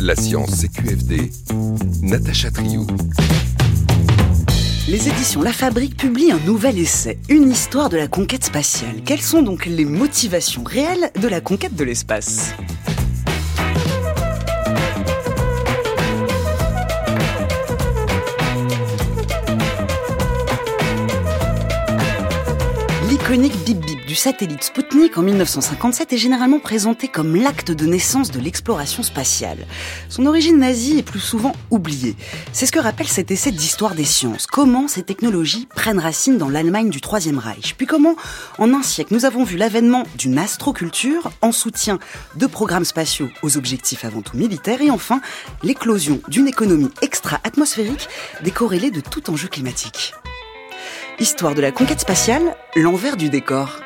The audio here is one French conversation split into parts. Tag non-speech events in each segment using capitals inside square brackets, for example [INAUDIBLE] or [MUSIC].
La science CQFD, Natacha Triou. Les éditions La Fabrique publient un nouvel essai, une histoire de la conquête spatiale. Quelles sont donc les motivations réelles de la conquête de l'espace? L'iconique Bip Bip du satellite Sputnik en 1957 est généralement présenté comme l'acte de naissance de l'exploration spatiale. Son origine nazie est plus souvent oubliée. C'est ce que rappelle cet essai d'histoire des sciences. Comment ces technologies prennent racine dans l'Allemagne du Troisième Reich? Puis comment, en un siècle, nous avons vu l'avènement d'une astroculture en soutien de programmes spatiaux aux objectifs avant tout militaires et enfin l'éclosion d'une économie extra-atmosphérique décorrélée de tout enjeu climatique. Histoire de la conquête spatiale, l'envers du décor.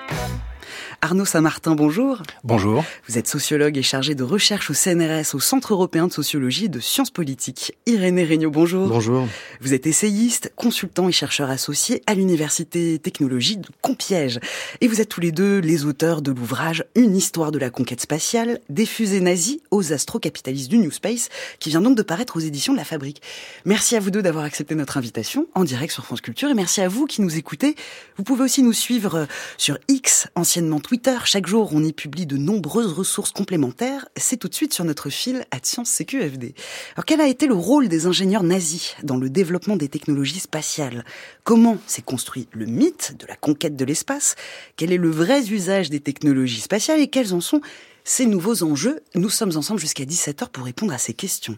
Arnaud Saint-Martin, bonjour. Bonjour. Vous êtes sociologue et chargé de recherche au CNRS, au Centre européen de sociologie et de sciences politiques. Irénée Regnault, bonjour. Bonjour. Vous êtes essayiste, consultant et chercheur associé à l'Université Technologie de Compiège. Et vous êtes tous les deux les auteurs de l'ouvrage Une histoire de la conquête spatiale, des fusées nazies aux astrocapitalistes du New Space, qui vient donc de paraître aux éditions de la Fabrique. Merci à vous deux d'avoir accepté notre invitation en direct sur France Culture et merci à vous qui nous écoutez. Vous pouvez aussi nous suivre sur X, anciennement Twitter, chaque jour, on y publie de nombreuses ressources complémentaires. C'est tout de suite sur notre fil à Science CQFD. Alors, quel a été le rôle des ingénieurs nazis dans le développement des technologies spatiales? Comment s'est construit le mythe de la conquête de l'espace? Quel est le vrai usage des technologies spatiales et quels en sont ces nouveaux enjeux? Nous sommes ensemble jusqu'à 17h pour répondre à ces questions.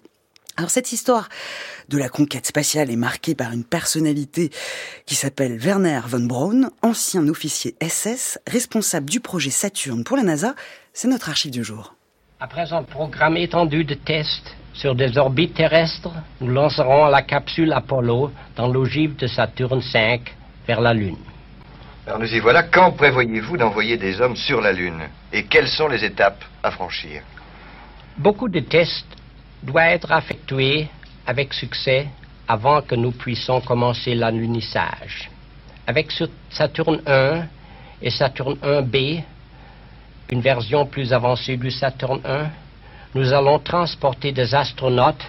Alors cette histoire de la conquête spatiale est marquée par une personnalité qui s'appelle Werner von Braun, ancien officier SS, responsable du projet Saturne pour la NASA. C'est notre archive du jour. Après un programme étendu de tests sur des orbites terrestres, nous lancerons la capsule Apollo dans l'ogive de Saturne V vers la Lune. Alors nous y voilà. Quand prévoyez-vous d'envoyer des hommes sur la Lune? Et quelles sont les étapes à franchir? Beaucoup de tests doit être effectué avec succès avant que nous puissions commencer l'alunissage. Avec Saturne 1 et Saturne 1B, une version plus avancée du Saturne 1, nous allons transporter des astronautes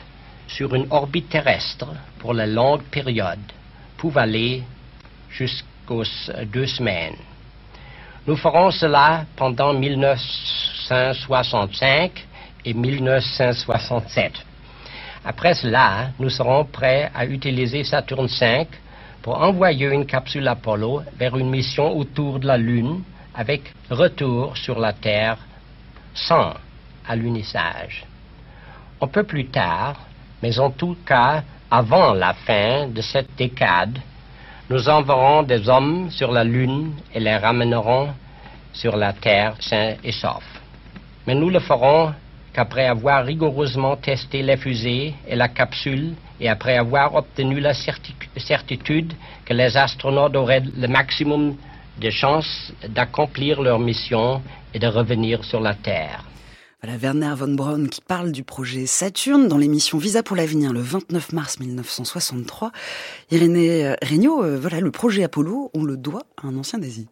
sur une orbite terrestre pour la longue période, pouvant aller jusqu'aux deux semaines. Nous ferons cela pendant 1965 et 1967. Après cela, nous serons prêts à utiliser Saturne V pour envoyer une capsule Apollo vers une mission autour de la Lune avec retour sur la Terre sans alunissage. Un peu plus tard, mais en tout cas avant la fin de cette décade, nous enverrons des hommes sur la Lune et les ramènerons sur la Terre sains et saufs. Mais nous le ferons qu'après avoir rigoureusement testé les fusées et la capsule, et après avoir obtenu la certitude que les astronautes auraient le maximum de chances d'accomplir leur mission et de revenir sur la Terre. Voilà Werner von Braun qui parle du projet Saturne dans l'émission Visa pour l'avenir le 29 mars 1963. Irénée euh, Regnault, euh, voilà le projet Apollo, on le doit à un ancien nazi.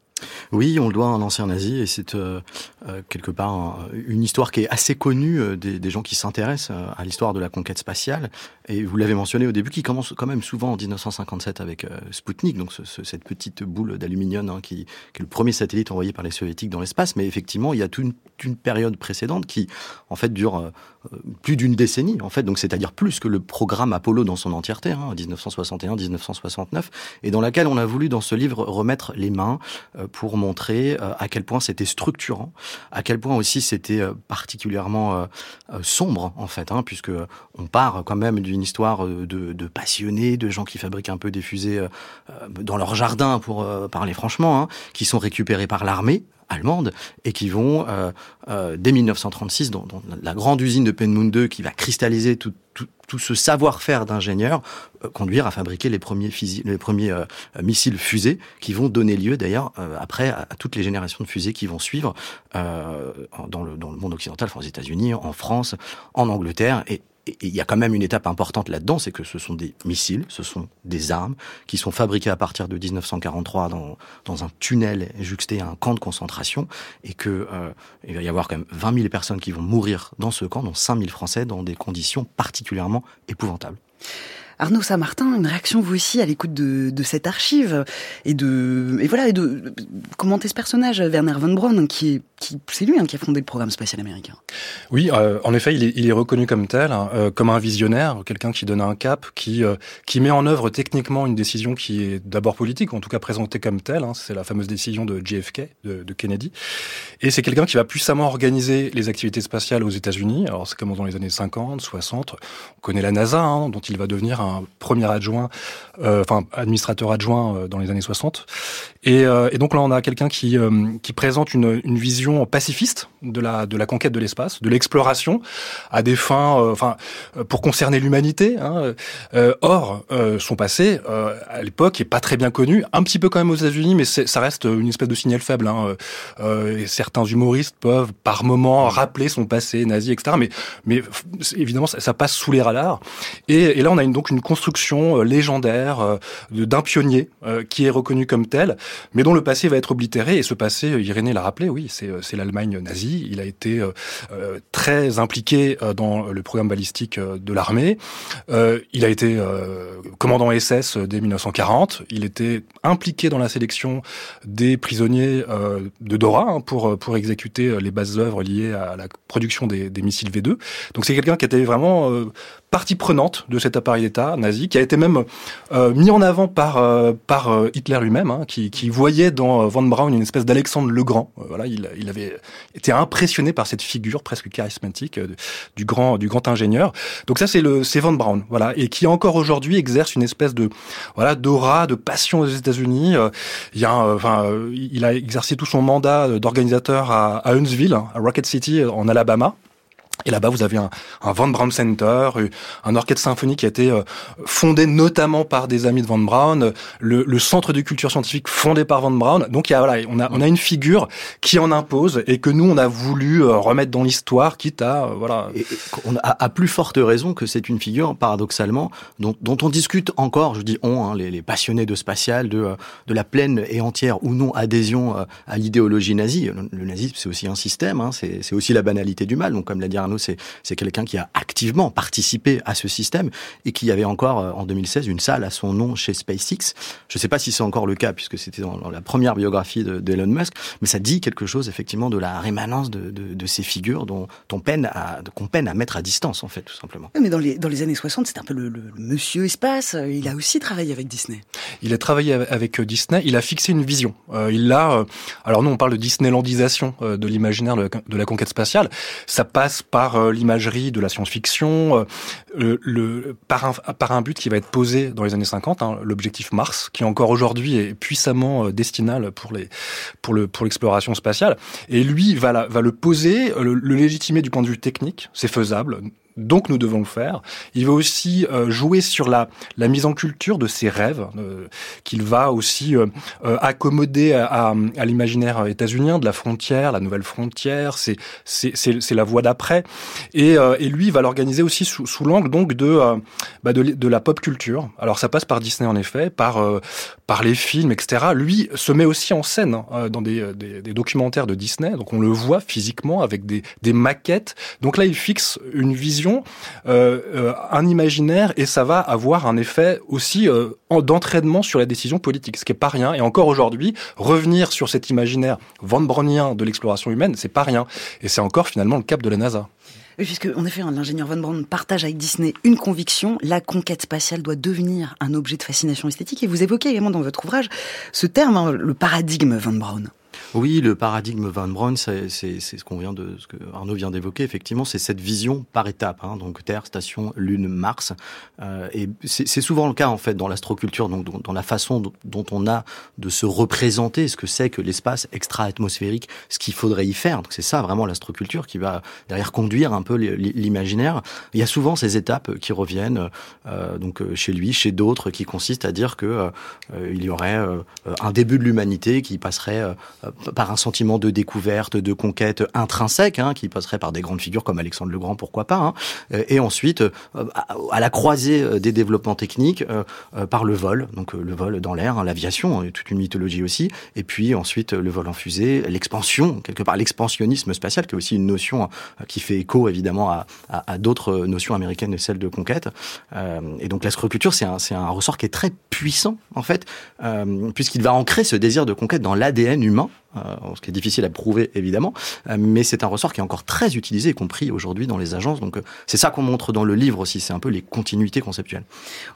Oui, on le doit à un ancien nazi et c'est euh, euh, quelque part une histoire qui est assez connue euh, des, gens qui s'intéressent à l'histoire de la conquête spatiale. Et vous l'avez mentionné au début, qui commence quand même souvent en 1957 avec Sputnik, donc cette petite boule d'aluminium hein, qui, est le premier satellite envoyé par les soviétiques dans l'espace. Mais effectivement, il y a toute une, période précédente qui, en fait, dure plus d'une décennie, en fait, donc c'est-à-dire plus que le programme Apollo dans son entièreté, hein, 1961-1969, et dans laquelle on a voulu dans ce livre remettre les mains pour montrer euh, à quel point c'était structurant, à quel point aussi c'était euh, particulièrement euh, sombre en fait, hein, puisque on part quand même d'une histoire de, passionnés, de gens qui fabriquent un peu des fusées dans leur jardin pour parler franchement, hein, qui sont récupérés par l'armée allemande et qui vont, dès 1936, dans, la grande usine de Penmunde qui va cristalliser tout, tout ce savoir-faire d'ingénieur euh, conduire à fabriquer les premiers, premiers euh, missiles fusées qui vont donner lieu d'ailleurs euh, après à, toutes les générations de fusées qui vont suivre dans, le, dans le monde occidental, aux États-Unis, en France, en Angleterre et il y a quand même une étape importante là-dedans, c'est que ce sont des missiles, ce sont des armes qui sont fabriquées à partir de 1943 dans, dans un tunnel juxté à un camp de concentration, et que euh, il va y avoir quand même 20 000 personnes qui vont mourir dans ce camp, dont 5 000 Français dans des conditions particulièrement épouvantables. Arnaud Saint-Martin, une réaction vous aussi à l'écoute de, cette archive et de et voilà et de commenter ce personnage Werner von Braun qui est qui c'est lui hein, qui a fondé le programme spatial américain. Oui, euh, en effet, il est, reconnu comme tel, hein, euh, comme un visionnaire, quelqu'un qui donne un cap, qui euh, qui met en œuvre techniquement une décision qui est d'abord politique, en tout cas présentée comme telle. Hein, c'est la fameuse décision de JFK, de, de Kennedy, et c'est quelqu'un qui va puissamment organiser les activités spatiales aux États-Unis. Alors c'est comme dans les années 50, 60. On connaît la NASA, hein, dont il va devenir premier adjoint, euh, enfin administrateur adjoint euh, dans les années 60. Et, euh, et donc là, on a quelqu'un qui, présente une, vision pacifiste de la, de la conquête de l'espace, de l'exploration, à des fins, enfin, pour concerner l'humanité. Hein. or, son passé, à l'époque, est pas très bien connu, un petit peu quand même aux États-Unis, mais ça reste une espèce de signal faible. Hein. et certains humoristes peuvent, par moment, rappeler son passé nazi, etc. Mais, évidemment, ça, ça passe sous les radars. Et, et là, on a une, donc une construction euh, légendaire euh, d'un pionnier euh, qui est reconnu comme tel, mais dont le passé va être oblitéré. Et ce passé, Irénée l'a rappelé, oui, c'est l'Allemagne nazie. Il a été très impliqué dans le programme balistique de l'armée. Il a été commandant SS dès 1940. Il était impliqué dans la sélection des prisonniers de Dora hein, pour pour exécuter les bases œuvres liées à la production des, des missiles V2. Donc c'est quelqu'un qui était vraiment partie prenante de cet appareil d'État nazi, qui a été même euh, mis en avant par euh, par euh, Hitler lui-même, hein, qui, qui, voyait dans Von Braun une espèce d'Alexandre le Grand. voilà, il, il, avait été impressionné par cette figure presque charismatique du grand du grand ingénieur. Donc ça c'est le c'est Von Braun, voilà, et qui encore aujourd'hui exerce une espèce de voilà d'aura, de passion aux États-Unis. il a il a exercé tout son mandat d'organisateur à, à Huntsville, à Rocket City en Alabama. Et là-bas, vous avez un, un Von Braun Center, un orchestre symphonique qui a été euh, fondé notamment par des amis de Von Braun, le, le centre de culture scientifique fondé par Von Braun. Donc, il y a, voilà, on a, on a une figure qui en impose et que nous, on a voulu euh, remettre dans l'histoire, quitte à, euh, voilà. On a à plus forte raison que c'est une figure, paradoxalement, dont, dont, on discute encore, je dis on, hein, les, les, passionnés de spatial, de, de la pleine et entière ou non adhésion à l'idéologie nazie. Le, nazisme, c'est aussi un système, hein, c'est aussi la banalité du mal. Donc, comme l'a dit Arnaud, c'est quelqu'un qui a activement participé à ce système et qui avait encore euh, en 2016 une salle à son nom chez SpaceX. Je ne sais pas si c'est encore le cas puisque c'était dans, la première biographie d'Elon Musk, mais ça dit quelque chose effectivement de la rémanence de, de, de ces figures dont on peine à qu'on peine à mettre à distance en fait tout simplement. Mais dans les dans les années 60, c'était un peu le, le, monsieur espace. Il a aussi travaillé avec Disney. Il a travaillé avec euh, Disney. Il a fixé une vision. Euh, il a alors nous on parle de Disneylandisation de l'imaginaire de, de la conquête spatiale. Ça passe par l'imagerie de la science-fiction, euh, le, par, un, par un but qui va être posé dans les années 50, hein, l'objectif Mars, qui encore aujourd'hui est puissamment euh, destinal pour les pour le pour l'exploration spatiale. Et lui va la, va le poser, le, le légitimer du point de vue technique, c'est faisable donc nous devons le faire. Il va aussi euh, jouer sur la, la mise en culture de ses rêves, euh, qu'il va aussi euh, accommoder à, à, l'imaginaire états-unien de la frontière, la nouvelle frontière, c'est la voie d'après. Et, et lui, il va l'organiser aussi sous, sous l'angle donc de, bah de, de la pop culture. Alors ça passe par Disney en effet, par par les films, etc. Lui se met aussi en scène hein, dans des, des, des, documentaires de Disney, donc on le voit physiquement avec des, des maquettes. Donc là, il fixe une vision euh, euh, un imaginaire, et ça va avoir un effet aussi euh, d'entraînement sur la décision politique, ce qui est pas rien. Et encore aujourd'hui, revenir sur cet imaginaire Van Braunien de l'exploration humaine, c'est pas rien. Et c'est encore finalement le cap de la NASA. Oui, puisque en effet, l'ingénieur Von Braun partage avec Disney une conviction la conquête spatiale doit devenir un objet de fascination esthétique. Et vous évoquez également dans votre ouvrage ce terme, hein, le paradigme Von Braun. Oui, le paradigme Van Braun, c'est ce qu'on vient de, ce que Arnaud vient d'évoquer. Effectivement, c'est cette vision par étapes. Hein, donc Terre, Station, Lune, Mars. Euh, et c'est souvent le cas en fait dans l'astroculture, donc dans la façon dont on a de se représenter ce que c'est que l'espace extra-atmosphérique, ce qu'il faudrait y faire. Donc c'est ça vraiment l'astroculture qui va derrière conduire un peu l'imaginaire. Il y a souvent ces étapes qui reviennent, euh, donc chez lui, chez d'autres, qui consistent à dire que euh, il y aurait euh, un début de l'humanité qui passerait par un sentiment de découverte, de conquête intrinsèque, hein, qui passerait par des grandes figures comme Alexandre le Grand, pourquoi pas, hein, et ensuite à la croisée des développements techniques par le vol, donc le vol dans l'air, hein, l'aviation, toute une mythologie aussi, et puis ensuite le vol en fusée, l'expansion quelque part, l'expansionnisme spatial, qui est aussi une notion qui fait écho évidemment à, d'autres notions américaines, celles de conquête. et donc l'astroculture, c'est un, ressort qui est très puissant en fait, euh, puisqu'il va ancrer ce désir de conquête dans l'ADN humain euh, ce qui est difficile à prouver évidemment, euh, mais c'est un ressort qui est encore très utilisé y compris aujourd'hui dans les agences. Donc euh, c'est ça qu'on montre dans le livre aussi, c'est un peu les continuités conceptuelles.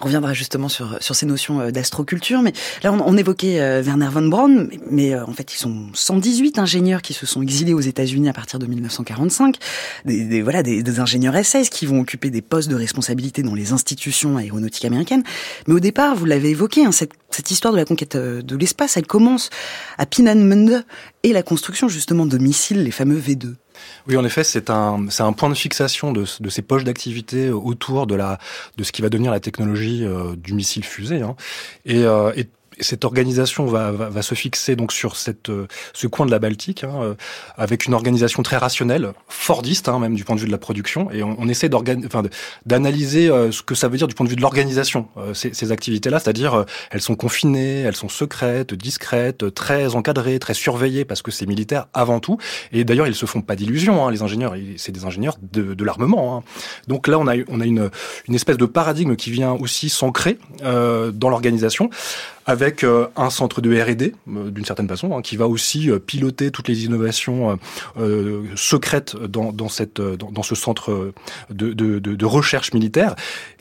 On reviendra justement sur, sur ces notions d'astroculture, mais là on, évoquait Werner von Braun, mais, en fait ils sont 118 ingénieurs qui se sont exilés aux États-Unis à partir de 1945, des, voilà des, des ingénieurs SS qui vont occuper des postes de responsabilité dans les institutions aéronautiques américaines. Mais au départ, vous l'avez évoqué, hein, cette, cette histoire de la conquête de l'espace, elle commence à Pinanmund et la construction justement de missiles, les fameux V2. Oui, en effet, c'est un, un point de fixation de, de ces poches d'activité autour de la, de ce qui va devenir la technologie euh, du missile fusée. Hein. Euh, et cette organisation va, va, va, se fixer donc sur cette, euh, ce coin de la Baltique, hein, euh, avec une organisation très rationnelle, fordiste hein, même du point de vue de la production, et on, on essaie enfin, d'analyser euh, ce que ça veut dire du point de vue de l'organisation ces, ces activités-là, c'est-à-dire elles sont confinées, elles sont secrètes, discrètes, très encadrées, très surveillées parce que c'est militaire avant tout. Et d'ailleurs ils se font pas d'illusions, hein, les ingénieurs, c'est des ingénieurs de, de l'armement. Hein. Donc là on a on a une une espèce de paradigme qui vient aussi s'ancrer dans l'organisation avec euh, un centre de R&D euh, d'une certaine façon hein, qui va aussi euh, piloter toutes les innovations secrètes dans, ce centre de recherche militaire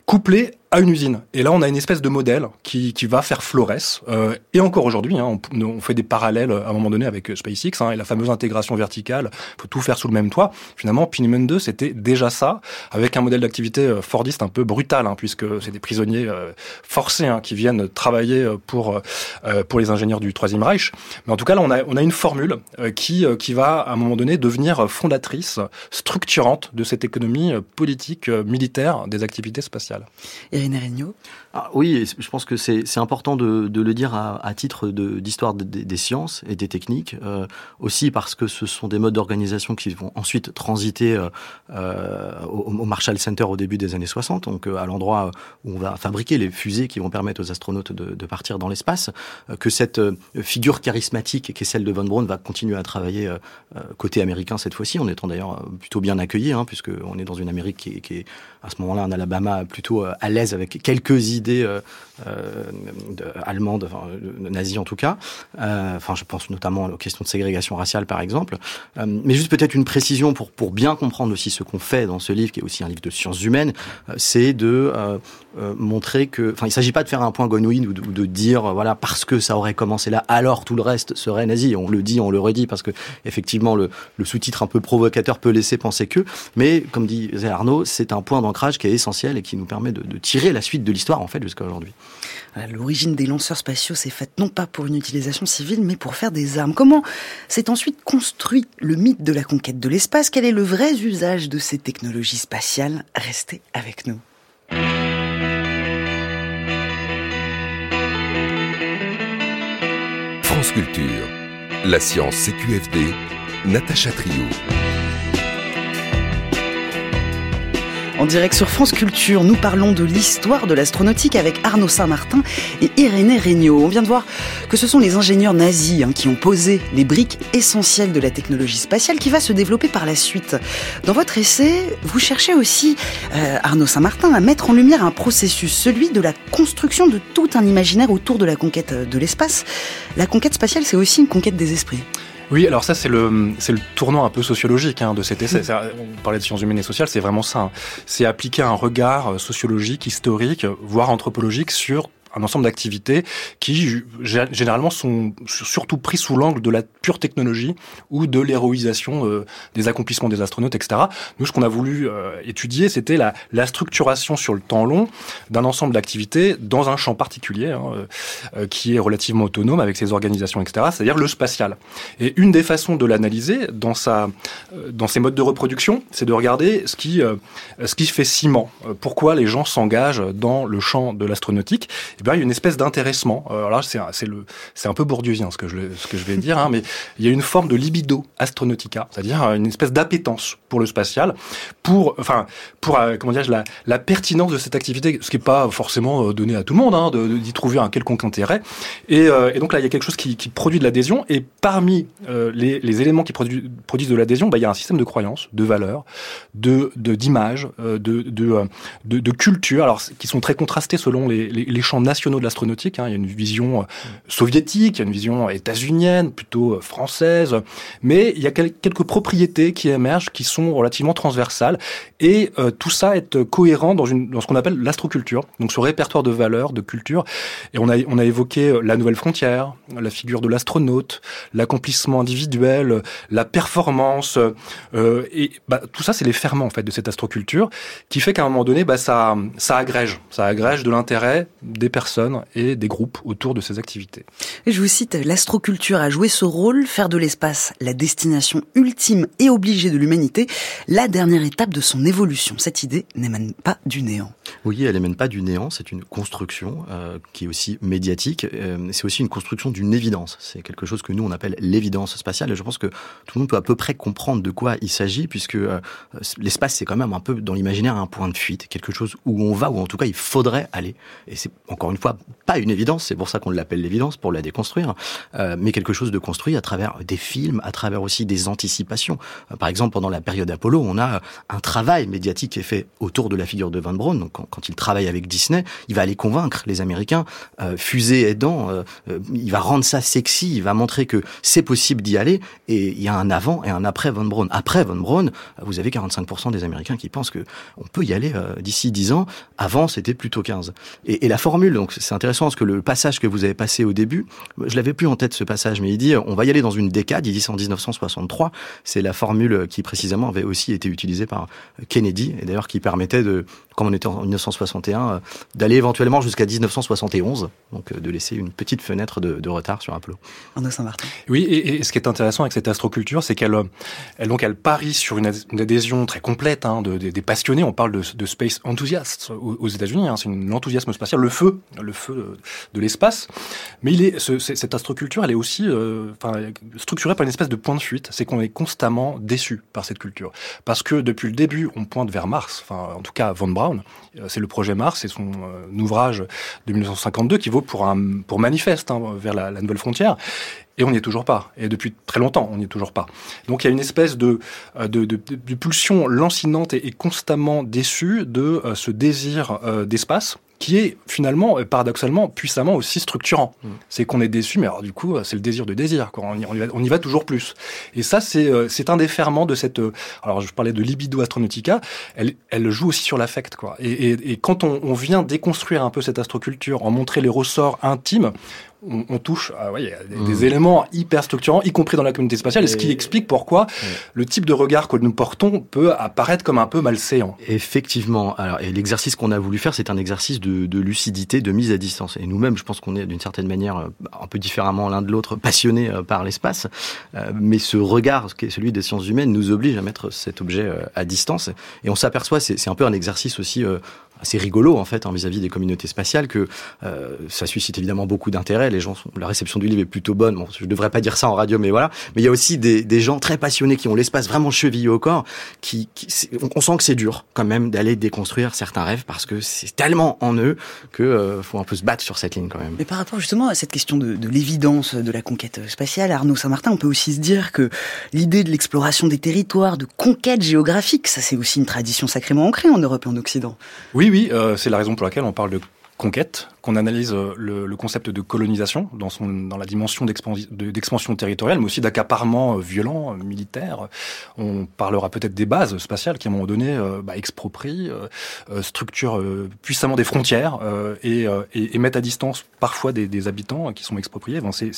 couplé à une usine. Et là, on a une espèce de modèle qui, qui va faire Flores. Euh, et encore aujourd'hui, hein, on, on, fait des parallèles à un moment donné avec SpaceX hein, et la fameuse intégration verticale. faut tout faire sous le même toit. Finalement, Pinman 2, c'était déjà ça, avec un modèle d'activité euh, Fordiste un peu brutal, hein, puisque c'est des prisonniers euh, forcés hein, qui viennent travailler euh, pour euh, pour les ingénieurs du Troisième Reich. Mais en tout cas, là, on a, on a une formule qui, qui va, à un moment donné, devenir fondatrice, structurante de cette économie politique, militaire des activités spatiales. Irina Regnault. Ah, Oui, je pense que c'est important de, de, le dire à, à titre d'histoire de, de, des sciences et des techniques, euh, aussi parce que ce sont des modes d'organisation qui vont ensuite transiter euh, euh au, au, Marshall Center au début des années 60, donc euh, à l'endroit où on va fabriquer les fusées qui vont permettre aux astronautes de, de partir dans l'espace, euh, que cette figure charismatique qui est celle de Von Braun va continuer à travailler côté américain cette fois-ci, en étant d'ailleurs plutôt bien accueilli, hein, puisqu'on est dans une Amérique qui, qui est à ce moment-là en Alabama plutôt à l'aise avec quelques idées euh, euh, allemandes, enfin, euh, nazies en tout cas. Euh, enfin, je pense notamment aux questions de ségrégation raciale, par exemple. Euh, mais juste peut-être une précision pour pour bien comprendre aussi ce qu'on fait dans ce livre, qui est aussi un livre de sciences humaines, euh, c'est de montrer que, enfin, il s'agit pas de faire un point gonouine ou de, dire, voilà, parce que ça aurait commencé là, alors tout le reste serait nazi. On le dit, on le redit, parce que effectivement, le, le sous-titre un peu provocateur peut laisser penser que. Mais comme disait Arnaud, c'est un point d'ancrage qui est essentiel et qui nous permet de, de tirer la suite de l'histoire en fait jusqu'à aujourd'hui. L'origine des lanceurs spatiaux s'est faite non pas pour une utilisation civile, mais pour faire des armes. Comment s'est ensuite construit le mythe de la conquête de l'espace? Quel est le vrai usage de ces technologies spatiales? Restez avec nous. France Culture, la science CQFD, Natacha Trio. En direct sur France Culture, nous parlons de l'histoire de l'astronautique avec Arnaud Saint-Martin et Irénée Regnault. On vient de voir que ce sont les ingénieurs nazis hein, qui ont posé les briques essentielles de la technologie spatiale qui va se développer par la suite. Dans votre essai, vous cherchez aussi, euh, Arnaud Saint-Martin, à mettre en lumière un processus, celui de la construction de tout un imaginaire autour de la conquête de l'espace. La conquête spatiale, c'est aussi une conquête des esprits. Oui, alors ça c'est le c'est le tournant un peu sociologique hein, de cet essai. On parlait de sciences humaines et sociales, c'est vraiment ça. Hein. C'est appliquer un regard sociologique, historique, voire anthropologique sur un ensemble d'activités qui généralement sont surtout pris sous l'angle de la pure technologie ou de l'héroïsation euh, des accomplissements des astronautes, etc. Nous, ce qu'on a voulu euh, étudier, c'était la, structuration sur le temps long d'un ensemble d'activités dans un champ particulier hein, euh, qui est relativement autonome avec ses organisations, etc. C'est-à-dire le spatial. Et une des façons de l'analyser dans sa dans ses modes de reproduction, c'est de regarder ce qui ce qui fait ciment. Pourquoi les gens s'engagent dans le champ de l'astronautique il y a une espèce d'intéressement. Alors là, c'est c'est un peu bourdieuien ce que je ce que je vais dire, hein, [LAUGHS] mais il y a une forme de libido astronautica, c'est-à-dire une espèce d'appétence pour le spatial, pour enfin pour comment dire la, la pertinence de cette activité, ce qui est pas forcément donné à tout le monde, hein, d'y trouver un quelconque intérêt. Et, et, donc là, il y a quelque chose qui, qui produit de l'adhésion, et parmi les, les, éléments qui produisent, de l'adhésion, bah, il y a un système de croyances, de valeurs, de d'images, de, de, de, de, de culture, alors qui sont très contrastés selon les, les, les champs nationaux de l'astronautique. Hein. Il y a une vision soviétique, il y a une vision états-unienne, plutôt française, mais il y a quelques propriétés qui émergent, qui sont relativement transversales, et tout ça est cohérent dans, ce qu'on appelle l'astroculture, donc ce répertoire de valeurs, de culture. Et on a, évoqué la nouvelle frontière, la figure de l'astronaute, l'accomplissement individuel, la performance, euh, et bah, tout ça, c'est les ferments en fait de cette astroculture, qui fait qu'à un moment donné, bah, ça, ça agrège, ça agrège de l'intérêt des personnes et des groupes autour de ces activités. Et je vous cite, l'astroculture a joué ce rôle, faire de l'espace la destination ultime et obligée de l'humanité, la dernière étape de son évolution. Cette idée n'émane pas du néant. Oui, elle n'émane pas du néant, c'est une construction euh, qui est aussi médiatique, euh, c'est aussi une construction d'une évidence. C'est quelque chose que nous on appelle l'évidence spatiale, et je pense que tout le monde peut à peu près comprendre de quoi il s'agit, puisque euh, l'espace c'est quand même un peu dans l'imaginaire un point de fuite, quelque chose où on va, ou en tout cas il faudrait aller. Et c'est encore une fois pas une évidence, c'est pour ça qu'on l'appelle l'évidence, pour la déconstruire, euh, mais quelque chose de construit à travers des films, à travers aussi des anticipations. Euh, par exemple, pendant la période Apollo, on a un travail médiatique qui est fait autour de la figure de Van Braun. Donc, quand, il travaille avec Disney, il va aller convaincre les Américains, euh, fusée aidant, euh, euh, il va rendre ça sexy, il va montrer que c'est possible d'y aller, et il y a un avant et un après Van Braun. Après Van Braun, vous avez 45% des Américains qui pensent que on peut y aller d'ici 10 ans. Avant, c'était plutôt 15. Et, et la formule, donc c'est intéressant parce que le passage que vous avez passé au début, je l'avais plus en tête ce passage, mais il dit on va y aller dans une décade. Il dit ça en 1963. C'est la formule qui précisément avait aussi été utilisée par Kennedy et d'ailleurs qui permettait de, comme on était en 1961, d'aller éventuellement jusqu'à 1971, donc de laisser une petite fenêtre de, de retard sur Apollo. Arnaud Saint-Martin. Oui, et, et, ce qui est intéressant avec cette astroculture, c'est qu'elle elle, donc elle parie sur une, une adhésion très complète hein, de, de, des passionnés. On parle de, de space enthusiasts aux, aux États-Unis. Hein, c'est l'enthousiasme spatial, le feu, le feu de, l'espace. Mais il est, ce, cette astroculture, elle est aussi euh, structurée par une espèce de point de fuite. C'est qu'on est constamment déçu par cette culture, parce que depuis le début, on pointe vers Mars. Enfin, en tout cas, Von Braun, c'est le projet Mars, c'est son euh, ouvrage de 1952 qui vaut pour manifeste hein, vers la nouvelle frontière. Et on n'y est toujours pas. Et depuis très longtemps, on n'y est toujours pas. Donc il y a une espèce de, de, de, de pulsion lancinante et, et, constamment déçue de euh, ce désir euh, d'espace qui est finalement, paradoxalement, puissamment aussi structurant. Mmh. C'est qu'on est déçu, mais alors du coup, c'est le désir de désir. Quoi. On, y, on, y va, on, y, va, toujours plus. Et ça, c'est c'est un des ferments de cette... Alors, je parlais de libido astronautica, elle, elle joue aussi sur l'affect. quoi. Et, et, et quand on, on vient déconstruire un peu cette astroculture, en montrer les ressorts intimes, on, on, touche à ouais, des, mmh. des, éléments hyper structurants, y compris dans la communauté spatiale, et, ce qui explique pourquoi mmh. le type de regard que nous portons peut apparaître comme un peu malséant. Effectivement. Alors, et l'exercice qu'on a voulu faire, c'est un exercice de, de, lucidité, de mise à distance. Et nous-mêmes, je pense qu'on est d'une certaine manière euh, un peu différemment l'un de l'autre, [LAUGHS] passionnés euh, par l'espace. Euh, mais ce regard, qui est celui des sciences humaines, nous oblige à mettre cet objet à distance. Et on s'aperçoit, c'est un peu un exercice aussi assez rigolo en fait hein, vis-à-vis des communautés spatiales que euh, ça suscite évidemment beaucoup d'intérêt. Les gens sont, la réception du livre est plutôt bonne. Bon je devrais pas dire ça en radio mais voilà. Mais il y a aussi des, des gens très passionnés qui ont l'espace vraiment chevillé au corps qui, qui on sent que c'est dur quand même d'aller déconstruire certains rêves parce que c'est tellement en eux que euh, faut un peu se battre sur cette ligne quand même. Mais par rapport justement à cette question de, de l'évidence de la conquête spatiale Arnaud Saint-Martin on peut aussi se dire que l'idée de l'exploration des territoires de conquête géographique ça c'est aussi une tradition sacrément ancrée en Europe et en Occident. Oui oui, oui, euh, c'est la raison pour laquelle on parle de conquête, qu'on analyse euh, le, le, concept de colonisation dans, son, dans la dimension d'expansion territoriale, mais aussi d'accaparement euh, violent, militaire. On parlera peut-être des bases spatiales qui, à un moment donné, bah, exproprient, euh, structurent puissamment des frontières et, et, et, mettent à distance parfois des, des habitants qui sont expropriés. Bon, c'est,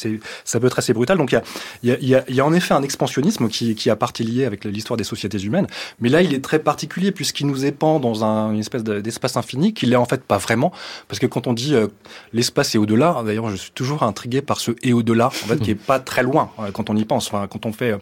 ça peut être assez brutal. Donc il y a, y, a, y a, en effet un expansionnisme qui, qui a partie liée avec l'histoire des sociétés humaines, mais là il est très particulier puisqu'il nous épand dans un, une espèce d'espace infini qu'il est en fait pas vraiment Parce que quand on dit l'espace et au-delà, d'ailleurs, je suis toujours intrigué par ce et au-delà, en fait, qui est pas très loin quand on y pense. Quand on fait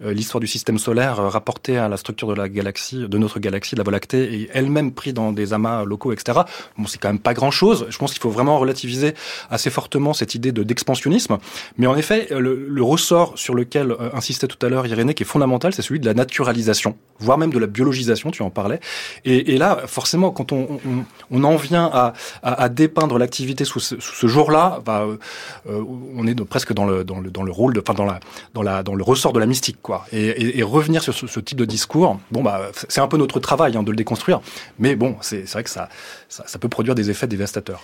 l'histoire du système solaire rapportée à la structure de la galaxie, de notre galaxie, de la Voie lactée, et elle-même pris dans des amas locaux, etc. Bon, c'est quand même pas grand-chose. Je pense qu'il faut vraiment relativiser assez fortement cette idée de d'expansionnisme. Mais en effet, le, ressort sur lequel insistait tout à l'heure Irénée, qui est fondamental, c'est celui de la naturalisation, voire même de la biologisation, tu en parlais. Et, là, forcément, quand on, on, en vient à, à dépeindre l'activité sous ce, ce jour-là, bah, euh, on est presque dans le, dans le, dans le rôle, enfin dans la, dans la, dans le ressort de la mystique, quoi. Et, revenir sur ce, type de discours, bon bah, c'est un peu notre travail hein, de le déconstruire, mais bon, c'est vrai que ça, ça, peut produire des effets dévastateurs.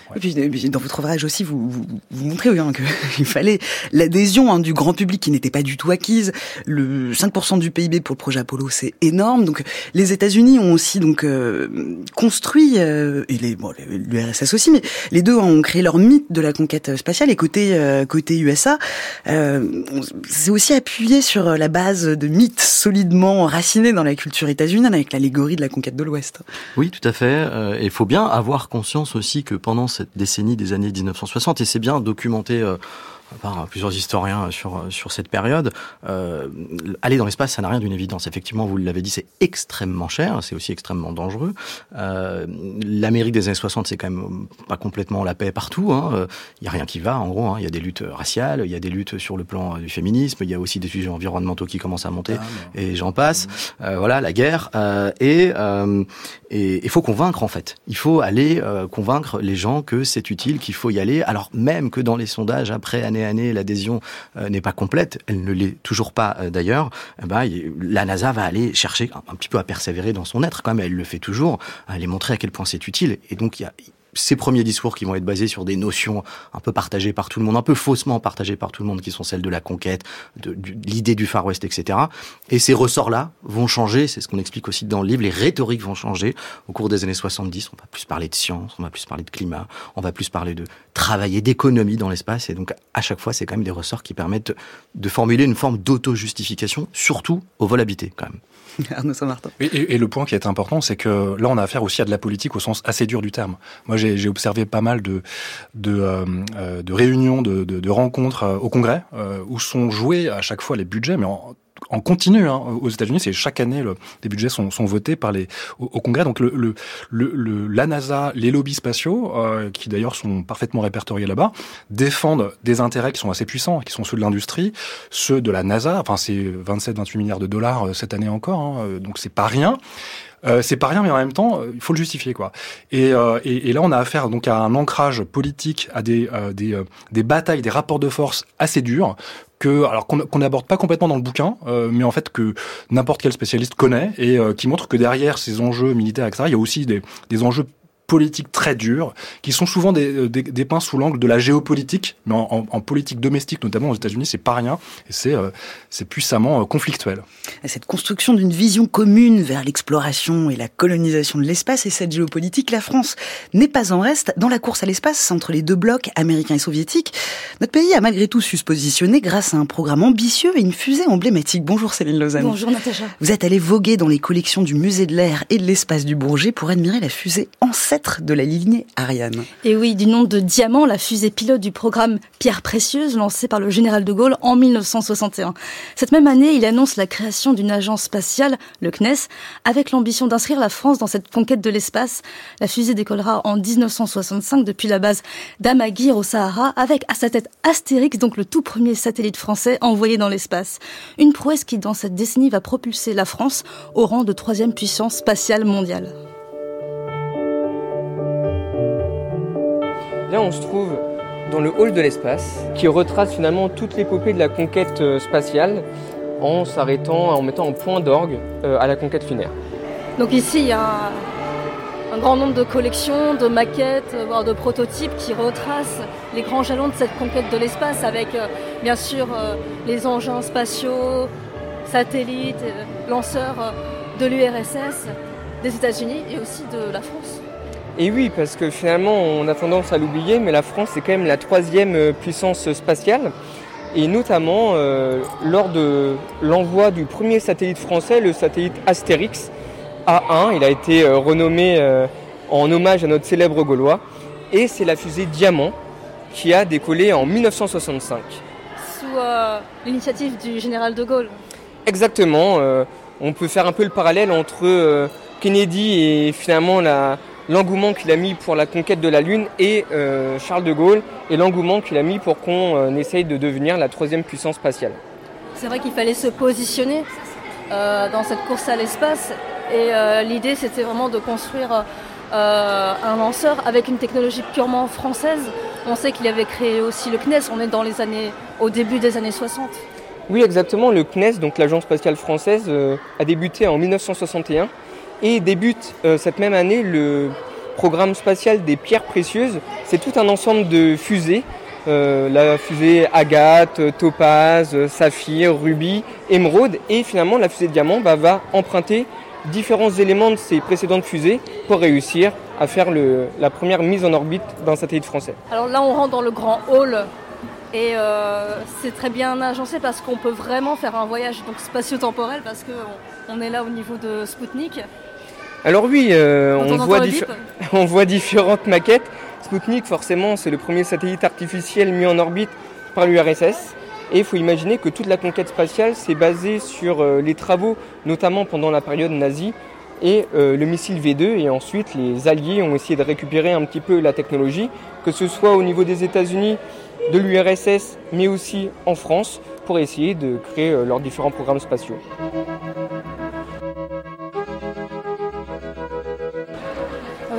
Dans votre ouvrage aussi, vous, vous, vous montrez hein, qu'il [LAUGHS] fallait l'adhésion hein, du grand public qui n'était pas du tout acquise. Le 5% du PIB pour le projet Apollo, c'est énorme. Donc les États-Unis ont aussi donc euh, construit euh, et les l'URSS aussi, mais les deux ont créé leur mythe de la conquête spatiale. Et côté euh, côté USA, euh, c'est aussi appuyé sur la base de mythes solidement racinés dans la culture états-unienne avec l'allégorie de la conquête de l'Ouest. Oui, tout à fait. Et il faut bien avoir conscience aussi que pendant cette décennie des années 1960, et c'est bien documenté par plusieurs historiens sur sur cette période. Euh, aller dans l'espace, ça n'a rien d'une évidence. Effectivement, vous l'avez dit, c'est extrêmement cher, c'est aussi extrêmement dangereux. Euh, L'Amérique des années 60, c'est quand même pas complètement la paix partout. Il hein. y a rien qui va, en gros. Hein. Il y a des luttes raciales, il y a des luttes sur le plan du féminisme, il y a aussi des sujets environnementaux qui commencent à monter, ah, et j'en passe. Mmh. Euh, voilà, la guerre. Euh, et et il faut convaincre en fait. Il faut aller convaincre les gens que c'est utile, qu'il faut y aller. Alors même que dans les sondages après année année, l'adhésion euh, n'est pas complète, elle ne l'est toujours pas euh, d'ailleurs, eh ben, la NASA va aller chercher un, petit peu à persévérer dans son être quand même, elle le fait toujours, à aller montrer à quel point c'est utile. Et donc il y a ces premiers discours qui vont être basés sur des notions un peu partagées par tout le monde, un peu faussement partagées par tout le monde, qui sont celles de la conquête, de, de l'idée du Far West, etc. Et ces ressorts-là vont changer, c'est ce qu'on explique aussi dans le livre, les rhétoriques vont changer au cours des années 70. On va plus parler de science, on va plus parler de climat, on va plus parler de travailler, d'économie dans l'espace. Et donc, à chaque fois, c'est quand même des ressorts qui permettent de formuler une forme d'auto-justification, surtout au vol habité, quand même. [LAUGHS] Arnaud Saint-Martin. Et, le point qui est important, c'est que là, on a affaire aussi à de la politique au sens assez dur du terme. Moi, j'ai observé pas mal de, de, euh, de réunions, de, de, de, rencontres euh, au Congrès, euh, où sont joués à chaque fois les budgets, mais en en continu hein, aux États-Unis. C'est chaque année le, les budgets sont, sont votés par les au, au Congrès. Donc le, le, le, la NASA, les lobbies spatiaux, euh, qui d'ailleurs sont parfaitement répertoriés là-bas, défendent des intérêts qui sont assez puissants, qui sont ceux de l'industrie, ceux de la NASA. Enfin, c'est 27-28 milliards de dollars cette année encore, hein, donc c'est pas rien. Euh, c'est pas rien, mais en même temps, il faut le justifier, quoi. Et, euh, et, et, là, on a affaire donc à un ancrage politique, à des euh, des, euh, des batailles, des rapports de force assez durs que alors qu'on n'aborde pas complètement dans le bouquin, euh, mais en fait que n'importe quel spécialiste connaît et euh, qui montre que derrière ces enjeux militaires, etc., il y a aussi des, des enjeux politiques très dures, qui sont souvent des, des, des peints sous l'angle de la géopolitique, mais en, en, en, politique domestique, notamment aux États-Unis, c'est pas rien, et c'est euh, puissamment euh, conflictuel. Cette construction d'une vision commune vers l'exploration et la colonisation de l'espace et cette géopolitique, la France n'est pas en reste dans la course à l'espace entre les deux blocs américains et soviétiques. Notre pays a malgré tout su se positionner grâce à un programme ambitieux et une fusée emblématique. Bonjour Céline Lausanne. Bonjour Natacha. Vous êtes allée voguer dans les collections du musée de l'air et de l'espace du Bourget pour admirer la fusée ancêtre de la lignée Ariane. Et oui, du nom de Diamant, la fusée pilote du programme Pierre Précieuse lancé par le général de Gaulle en 1961. Cette même année, il annonce la création d'une agence spatiale, le CNES, avec l'ambition d'inscrire la France dans cette conquête de l'espace. La fusée décollera en 1965 depuis la base d'Amaguir au Sahara avec à sa tête Astérix, donc le tout premier satellite français envoyé dans l'espace. Une prouesse qui, dans cette décennie, va propulser la France au rang de troisième puissance spatiale mondiale. Là, on se trouve dans le hall de l'espace, qui retrace finalement toute l'épopée de la conquête euh, spatiale en s'arrêtant, en mettant en point d'orgue euh, à la conquête lunaire. Donc ici, il y a un grand nombre de collections, de maquettes, voire de prototypes qui retracent les grands jalons de cette conquête de l'espace avec euh, bien sûr les engins spatiaux, satellites, lanceurs de l'URSS, des États-Unis et aussi de la France. Et oui, parce que finalement, on a tendance à l'oublier, mais la France est quand même la troisième euh, puissance spatiale. Et notamment euh, lors de l'envoi du premier satellite français, le satellite Astérix A1, il a été euh, renommé euh, en hommage à notre célèbre Gaulois. Et c'est la fusée Diamant qui a décollé en 1965. Sous l'initiative du général de Gaulle. Exactement. on peut faire un peu le parallèle entre Kennedy et finalement la- l'engouement qu'il a mis pour la conquête de la Lune et euh, Charles de Gaulle et l'engouement qu'il a mis pour qu'on euh, essaye de devenir la troisième puissance spatiale. C'est vrai qu'il fallait se positionner euh, dans cette course à l'espace. Et l'idée, c'était vraiment de construire un lanceur avec une technologie purement française. On sait qu'il avait créé aussi le CNES. On est dans les années, au début des années 60. Oui, exactement. Le CNES, donc l'Agence spatiale française, a débuté en 1961 et débute euh, cette même année le programme spatial des pierres précieuses. C'est tout un ensemble de fusées. euh, la fusée Agathe, Topaz, Saphir, Ruby, Émeraude et finalement la fusée Diamant bah, va emprunter différents éléments de ces précédentes fusées pour réussir à faire la première mise en orbite d'un satellite français. Alors là, on rentre dans le grand hall. Et euh, c'est très bien agencé parce qu'on peut vraiment faire un voyage donc spatio-temporel parce qu'on on est là au niveau de Spoutnik. Alors oui, euh, on, voit [LAUGHS] on différentes maquettes. Sputnik, forcément, c'est le premier satellite artificiel mis en orbite par l'URSS. Et il faut imaginer que toute la conquête spatiale s'est basée sur euh, les travaux, notamment pendant la période nazie, et euh, le missile V2. Et ensuite, les Alliés ont essayé de récupérer un petit peu la technologie, que ce soit au niveau des États-Unis, de l'URSS, mais aussi en France, pour essayer de créer leurs différents programmes spatiaux.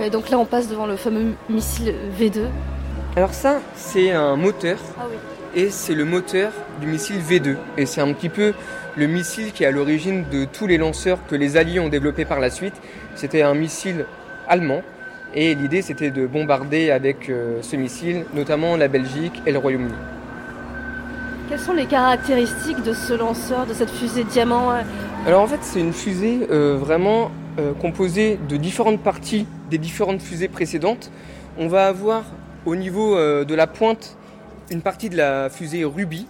Ouais, donc là, on passe devant le fameux missile V2. Alors ça, c'est un moteur Ah oui. et c'est le moteur du missile V2. Et c'est un petit peu le missile qui est à l'origine de tous les lanceurs que les Alliés ont développés par la suite. C'était un missile allemand et l'idée c'était de bombarder avec euh, ce missile notamment la Belgique et le Royaume-Uni. Quelles sont les caractéristiques de ce lanceur, de cette fusée diamant euh, Alors en fait c'est une fusée euh, vraiment euh, composée de différentes parties des différentes fusées précédentes. On va avoir au niveau euh, de la pointe une partie de la fusée Ruby.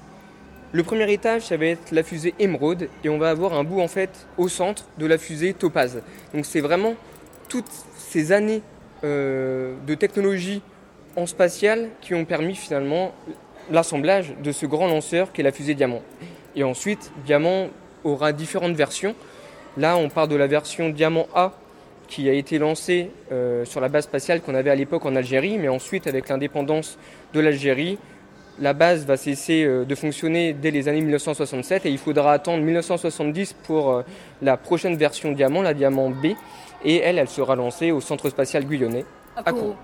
Le premier étage ça va être la fusée Émeraude et on va avoir un bout en fait au centre de la fusée Topaz. Donc c'est vraiment toutes ces années euh, de technologie en spatial qui ont permis finalement l'assemblage de ce grand lanceur qui est la fusée Diamant. Et ensuite, Diamant aura différentes versions. Là, on part de la version Diamant A qui a été lancée euh, sur la base spatiale qu'on avait à l'époque en Algérie, mais ensuite, avec l'indépendance de l'Algérie, la base va cesser euh, de fonctionner dès les années 1967 et il faudra attendre 1970 pour euh, la prochaine version Diamant, la Diamant B, et elle, elle sera lancée au Centre spatial guyonnais. à À Kourou Kourou.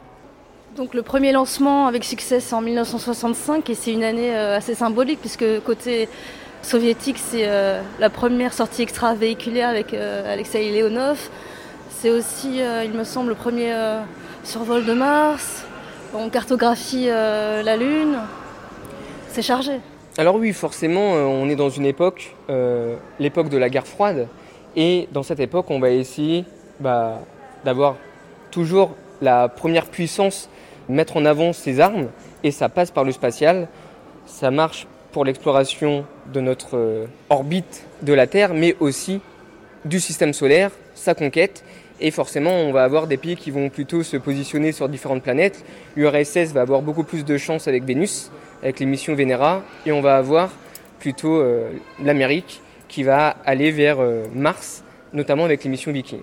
Donc le premier lancement avec succès, c'est en 1965 et c'est une année assez symbolique puisque côté soviétique, c'est euh, la première sortie extravéhiculaire avec euh, Alexei Leonov. C'est aussi, euh, il me semble, le premier survol de Mars. On cartographie la Lune. C'est chargé. Alors oui, forcément, on est dans une époque, l'époque de la guerre froide, et dans cette époque, on va essayer bah, d'avoir toujours la première puissance, mettre en avant ses armes, et ça passe par le spatial. Ça marche pour l'exploration de notre euh, orbite de la Terre, mais aussi du système solaire, sa conquête. Et forcément, on va avoir des pays qui vont plutôt se positionner sur différentes planètes. L'URSS va avoir beaucoup plus de chance avec Vénus, avec les missions Venera, et on va avoir plutôt euh, l'Amérique qui va aller vers euh, Mars, notamment avec les missions Viking.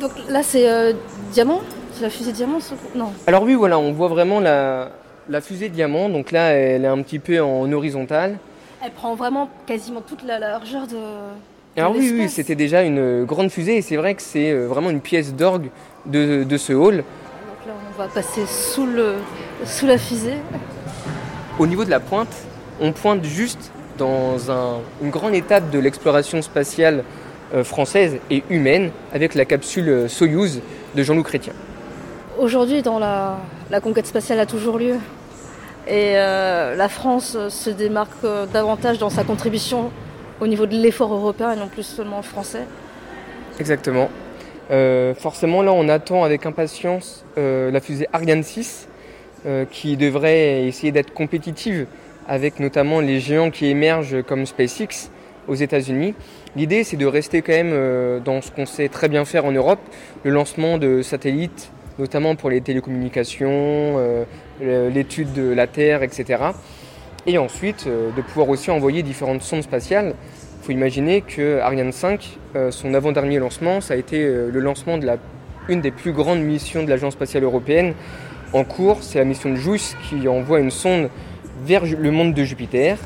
Donc là, c'est euh, Diamant? C'est la fusée Diamant Non. Alors oui, voilà, on voit vraiment la, la fusée Diamant. Donc là, elle est un petit peu en horizontale. Elle prend vraiment quasiment toute la largeur de. Alors oui, oui, c'était déjà une grande fusée, et c'est vrai que c'est euh, vraiment une pièce d'orgue de, de ce hall. Donc là, on va passer sous, le, sous la fusée. Au niveau de la pointe, on pointe juste dans un- une grande étape de l'exploration spatiale euh, française et humaine avec la capsule euh, Soyouz de Jean-Loup Chrétien. Aujourd'hui, dans la, la conquête spatiale a toujours lieu. Et euh, la France se démarque euh, davantage dans sa contribution au niveau de l'effort européen et non plus seulement français. Exactement. Euh, forcément, là, on attend avec impatience la fusée Ariane 6 euh, qui devrait essayer d'être compétitive avec notamment les géants qui émergent comme SpaceX aux États-Unis. L'idée, c'est de rester quand même dans ce qu'on sait très bien faire en Europe, le lancement de satellites notamment pour les télécommunications, l'étude de la Terre, etc. Et ensuite, de pouvoir aussi envoyer différentes sondes spatiales. Il faut imaginer que Ariane 5, son avant-dernier lancement, ça a été le lancement de la, une des plus grandes missions de l'Agence spatiale européenne en cours. C'est la mission de JUICE qui envoie une sonde vers le monde de Jupiter.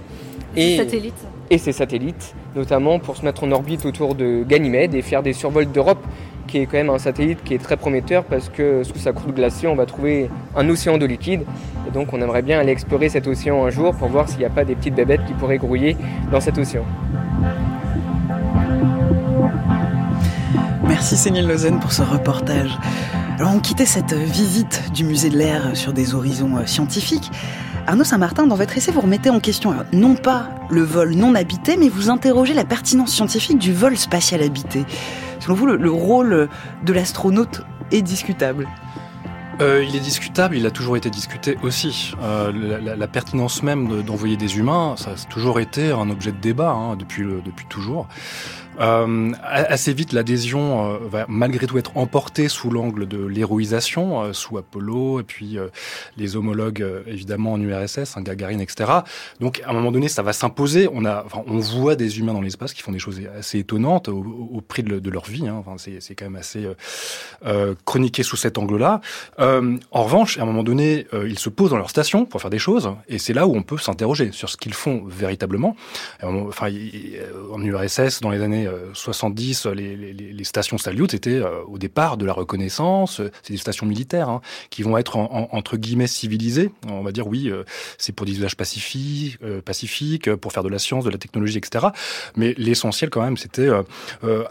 Et, satellites. et ses satellites, notamment pour se mettre en orbite autour de Ganymède et faire des survols d'Europe, qui est quand même un satellite qui est très prometteur parce que sous sa croûte glacée, on va trouver un océan de liquide. Et donc on aimerait bien aller explorer cet océan un jour pour voir s'il n'y a pas des petites bébêtes qui pourraient grouiller dans cet océan. Merci Céline Lausanne pour ce reportage. Alors on quittait cette visite du musée de l'air sur des horizons euh, scientifiques Arnaud Saint-Martin, dans votre essai, vous remettez en question non pas le vol non habité, mais vous interrogez la pertinence scientifique du vol spatial habité. Selon vous, le, rôle de l'astronaute est discutable? Euh, il est discutable, il a toujours été discuté aussi. Euh, la, pertinence même d'envoyer des humains, ça a toujours été un objet de débat hein, depuis, depuis toujours. Euh, assez vite, l'adhésion euh, va malgré tout être emportée sous l'angle de l'héroïsation, euh, sous Apollo, et puis euh, les homologues évidemment en URSS, hein, Gagarine, etc. Donc à un moment donné, ça va s'imposer. On on voit des humains dans l'espace qui font des choses assez étonnantes au, prix de, leur vie. Hein. Enfin, c'est quand même assez chroniqué sous cet angle-là. en revanche, à un moment donné, ils se posent dans leur station pour faire des choses, et c'est là où on peut s'interroger sur ce qu'ils font véritablement. Enfin, en URSS, dans les années 70, euh, les, stations Salyut étaient euh, au départ de la reconnaissance. C'est des stations militaires hein, qui vont être en, entre guillemets civilisées. On va dire oui, euh, c'est pour des usages pacifiques, pacifiques, pour faire de la science, de la technologie, etc. Mais l'essentiel quand même, c'était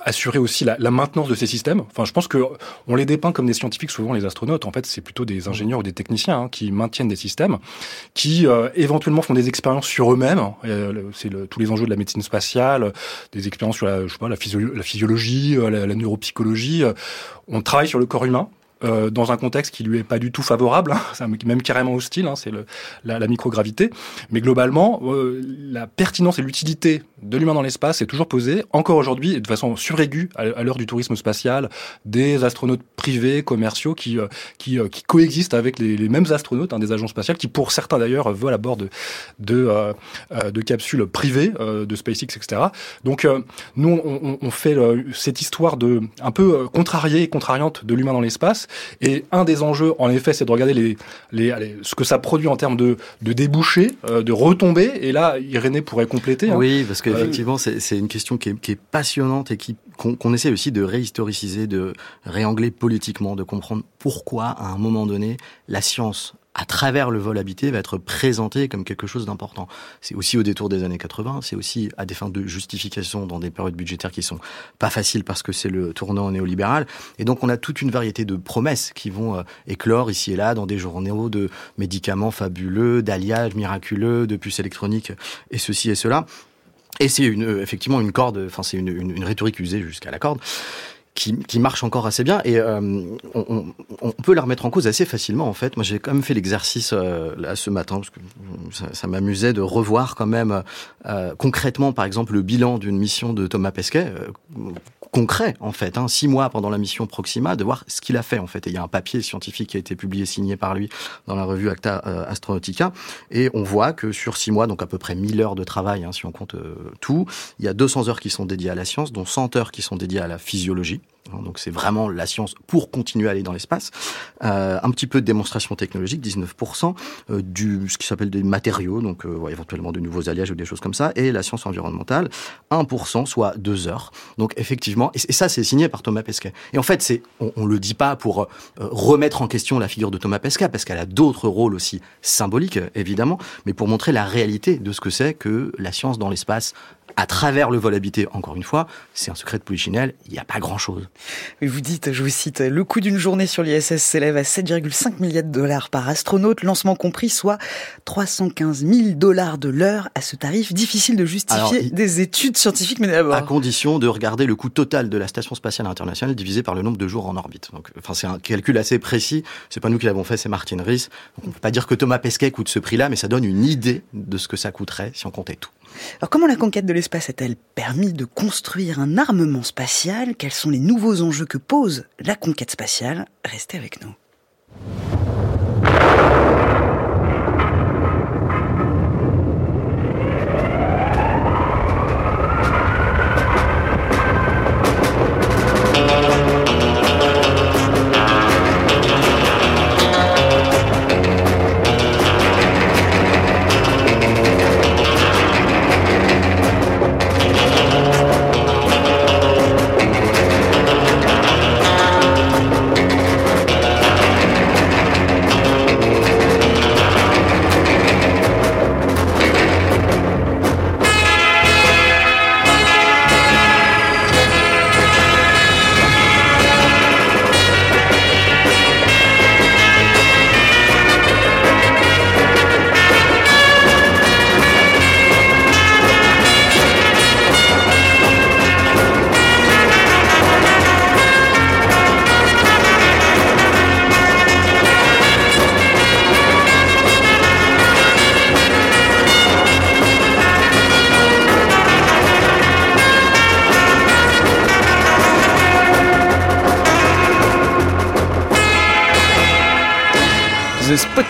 assurer aussi la, la, maintenance de ces systèmes. Enfin, je pense que on les dépeint comme des scientifiques, souvent les astronautes. En fait, c'est plutôt des ingénieurs ou des techniciens hein, qui maintiennent des systèmes, qui éventuellement font des expériences sur eux-mêmes. C'est tous les enjeux de la médecine spatiale, des expériences sur la je sais pas, la, physiologie, euh, la, la neuropsychologie. Euh, on travaille sur le corps humain euh, dans un contexte qui lui est pas du tout favorable, hein, même carrément hostile, hein, c'est la, la, microgravité. Mais globalement, euh, la pertinence et l'utilité de l'humain dans l'espace est toujours posée, encore aujourd'hui, de façon suraiguë, à, l'heure du tourisme spatial, des astronautes privés, commerciaux, qui, euh, qui, qui, coexistent avec les, mêmes astronautes, hein, des agences spatiales, qui pour certains d'ailleurs volent à bord de, de, de capsules privées, de SpaceX, etc. Donc nous, on, on fait cette histoire de un peu contrariée et contrariante de l'humain dans l'espace, et un des enjeux, en effet, c'est de regarder les, les, ce que ça produit en termes de, de débouchés, euh, de retombées. Et là, Irénée pourrait compléter. Hein. Oui, parce qu'effectivement, euh, c'est une question qui est, qui est passionnante et qui qu'on essaie aussi de réhistoriciser, de réangler politiquement, de comprendre pourquoi, à un moment donné, la science à travers le vol habité, va être présenté comme quelque chose d'important. C'est aussi au détour des années 80, c'est aussi à des fins de justification dans des périodes budgétaires qui sont pas faciles parce que c'est le tournant néolibéral. Et donc on a toute une variété de promesses qui vont euh, éclore ici et là dans des journaux de médicaments fabuleux, d'alliages miraculeux, de puces électroniques et ceci et cela. Et c'est une, euh, effectivement une corde, enfin c'est une, une, une rhétorique usée jusqu'à la corde qui, qui, marche encore assez bien et euh, on, on, peut la remettre en cause assez facilement en fait. Moi j'ai quand même fait l'exercice euh, là ce matin parce que ça, ça m'amusait de revoir quand même euh, concrètement par exemple le bilan d'une mission de Thomas Pesquet concret en fait, hein, six mois pendant la mission Proxima, de voir ce qu'il a fait en fait. Et il y a un papier scientifique qui a été publié, signé par lui dans la revue Acta Astronautica, et on voit que sur six mois, donc à peu près 1000 heures de travail, hein, si on compte tout, il y a 200 heures qui sont dédiées à la science, dont 100 heures qui sont dédiées à la physiologie. Hein, donc c'est vraiment la science pour continuer à aller dans l'espace. Euh, un petit peu de démonstration technologique, 19%, euh, du ce qui s'appelle des matériaux, donc euh, éventuellement de nouveaux alliages ou des choses comme ça, et la science environnementale, 1%, soit 2 heures. Donc effectivement, et, ça c'est signé par Thomas Pesquet. Et en fait, on, on le dit pas pour euh, remettre en question la figure de Thomas Pesquet, parce qu'elle a d'autres rôles aussi symboliques, évidemment, mais pour montrer la réalité de ce que c'est que la science dans l'espace à travers le vol habité, encore une fois, c'est un secret de Polichinelle, il n'y a pas grand-chose. Vous dites, je vous cite, le coût d'une journée sur l'ISS s'élève à 7,5 milliards de dollars par astronaute, lancement compris, soit 315 000 dollars de l'heure. À ce tarif, difficile de justifier des études scientifiques mais d'abord. À condition de regarder le coût total de la Station Spatiale Internationale divisé par le nombre de jours en orbite. Donc, enfin, c'est un calcul assez précis. C'est pas nous qui l'avons fait, c'est Martin Rees. Donc, on peut pas dire que Thomas Pesquet coûte ce prix-là, mais ça donne une idée de ce que ça coûterait si on comptait tout. Alors comment la conquête de l'espace a-t-elle permis de construire un armement spatial? Quels sont les nouveaux enjeux que pose la conquête spatiale? Restez avec nous.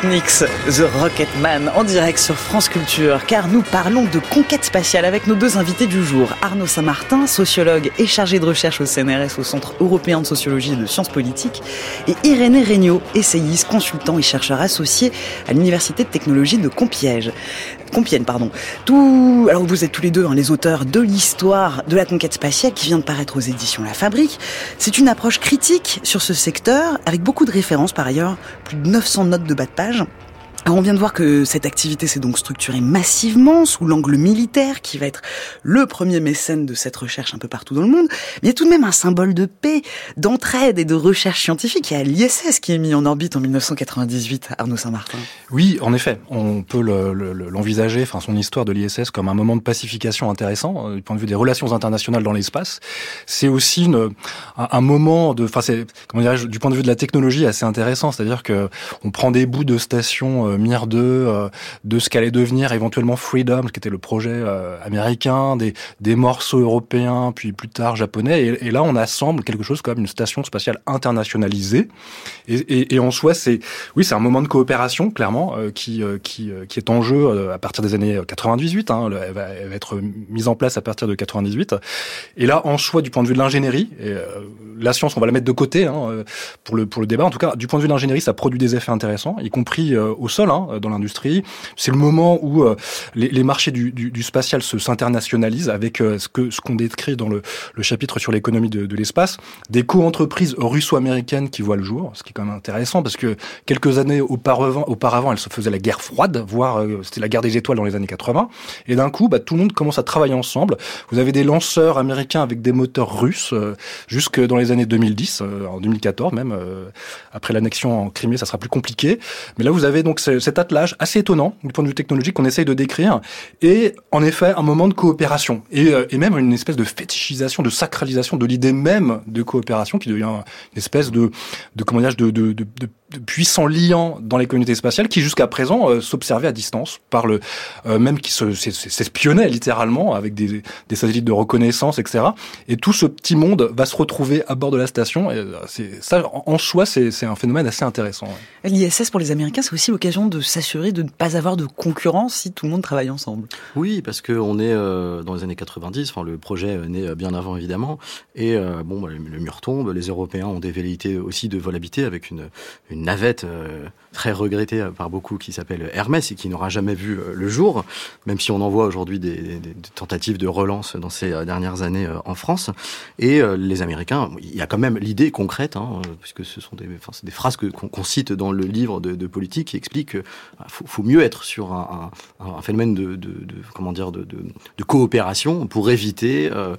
Sputniks, The Rocketman, en direct sur France Culture, car nous parlons de conquête spatiale avec nos deux invités du jour. Arnaud Saint-Martin, sociologue et chargé de recherche au CNRS, au Centre européen de sociologie et de sciences politiques, et Irénée Regnault, essayiste, consultant et chercheur associé à l'Université de technologie de Compiègne. Compiègne, pardon. Tout, alors vous êtes tous les deux hein, les auteurs de l'histoire de la conquête spatiale qui vient de paraître aux éditions La Fabrique. C'est une approche critique sur ce secteur, avec beaucoup de références par ailleurs, plus de 900 notes de bas de page. On vient de voir que cette activité s'est donc structurée massivement sous l'angle militaire qui va être le premier mécène de cette recherche un peu partout dans le monde. Mais il y a tout de même un symbole de paix, d'entraide et de recherche scientifique. Il y a l'ISS qui est mis en orbite en 1998, Arnaud Saint-Martin. Oui, en effet, on peut l'envisager, le, enfin son histoire de l'ISS comme un moment de pacification intéressant euh, du point de vue des relations internationales dans l'espace. C'est aussi un, moment de, enfin c'est comment dirais-je, du point de vue de la technologie assez intéressant, c'est-à-dire que on prend des bouts de stations euh, Mir 2, euh, de ce qu'allait devenir éventuellement Freedom, qui était le projet euh, américain, des, des morceaux européens, puis plus tard japonais. Et, là, on assemble quelque chose comme une station spatiale internationalisée. Et, en soi, c'est oui, c'est un moment de coopération clairement qui qui qui est en jeu à partir des années 98. Hein, elle, va, elle, va, être mise en place à partir de 98. Et là, en soi, du point de vue de l'ingénierie, et la science, on va la mettre de côté hein, pour le pour le débat. En tout cas, du point de vue de l'ingénierie, ça produit des effets intéressants, y compris au sol hein, dans l'industrie. C'est le moment où euh, les, les, marchés du, du, du spatial se s'internationalisent avec euh, ce que ce qu'on décrit dans le, le, chapitre sur l'économie de, de l'espace, des co-entreprises russo-américaines qui voient le jour, ce qui est quand même intéressant parce que quelques années auparavant, auparavant, elle se faisait la guerre froide, voire euh, c'était la guerre des étoiles dans les années 80, et d'un coup, bah, tout le monde commence à travailler ensemble. Vous avez des lanceurs américains avec des moteurs russes jusque dans les années 2010, en 2014 même, après l'annexion en Crimée, ça sera plus compliqué. Mais là, vous avez donc cet attelage assez étonnant du point de vue technologique qu'on essaye de décrire, et en effet un moment de coopération, et, euh, même une espèce de fétichisation, de sacralisation de l'idée même de coopération qui devient une espèce de, de comment de puissants liants dans les communautés spatiales qui jusqu'à présent euh, s'observaient à distance par le euh, même qui s'espionnaient littéralement avec des, des, satellites de reconnaissance etc et tout ce petit monde va se retrouver à bord de la station. Et euh, c'est ça en soi c'est un phénomène assez intéressant ouais. l'ISS pour les Américains c'est aussi l'occasion de s'assurer de ne pas avoir de concurrence si tout le monde travaille ensemble. Oui parce que on est euh, dans les années 90 enfin le projet naît bien avant évidemment. Et euh, bon bah, le, mur tombe les Européens ont des velléités aussi de volabilité avec une, une navette euh, très regrettée par beaucoup qui s'appelle Hermès et qui n'aura jamais vu euh, le jour, même si on en voit aujourd'hui des, tentatives de relance dans ces euh, dernières années euh, en France. Et euh, les Américains, il y a quand même l'idée concrète, hein, puisque ce sont des, enfin, des phrases qu'on qu cite dans le livre de, politique qui expliquent qu'il faut, mieux être sur un, phénomène de, comment dire de, coopération pour éviter euh,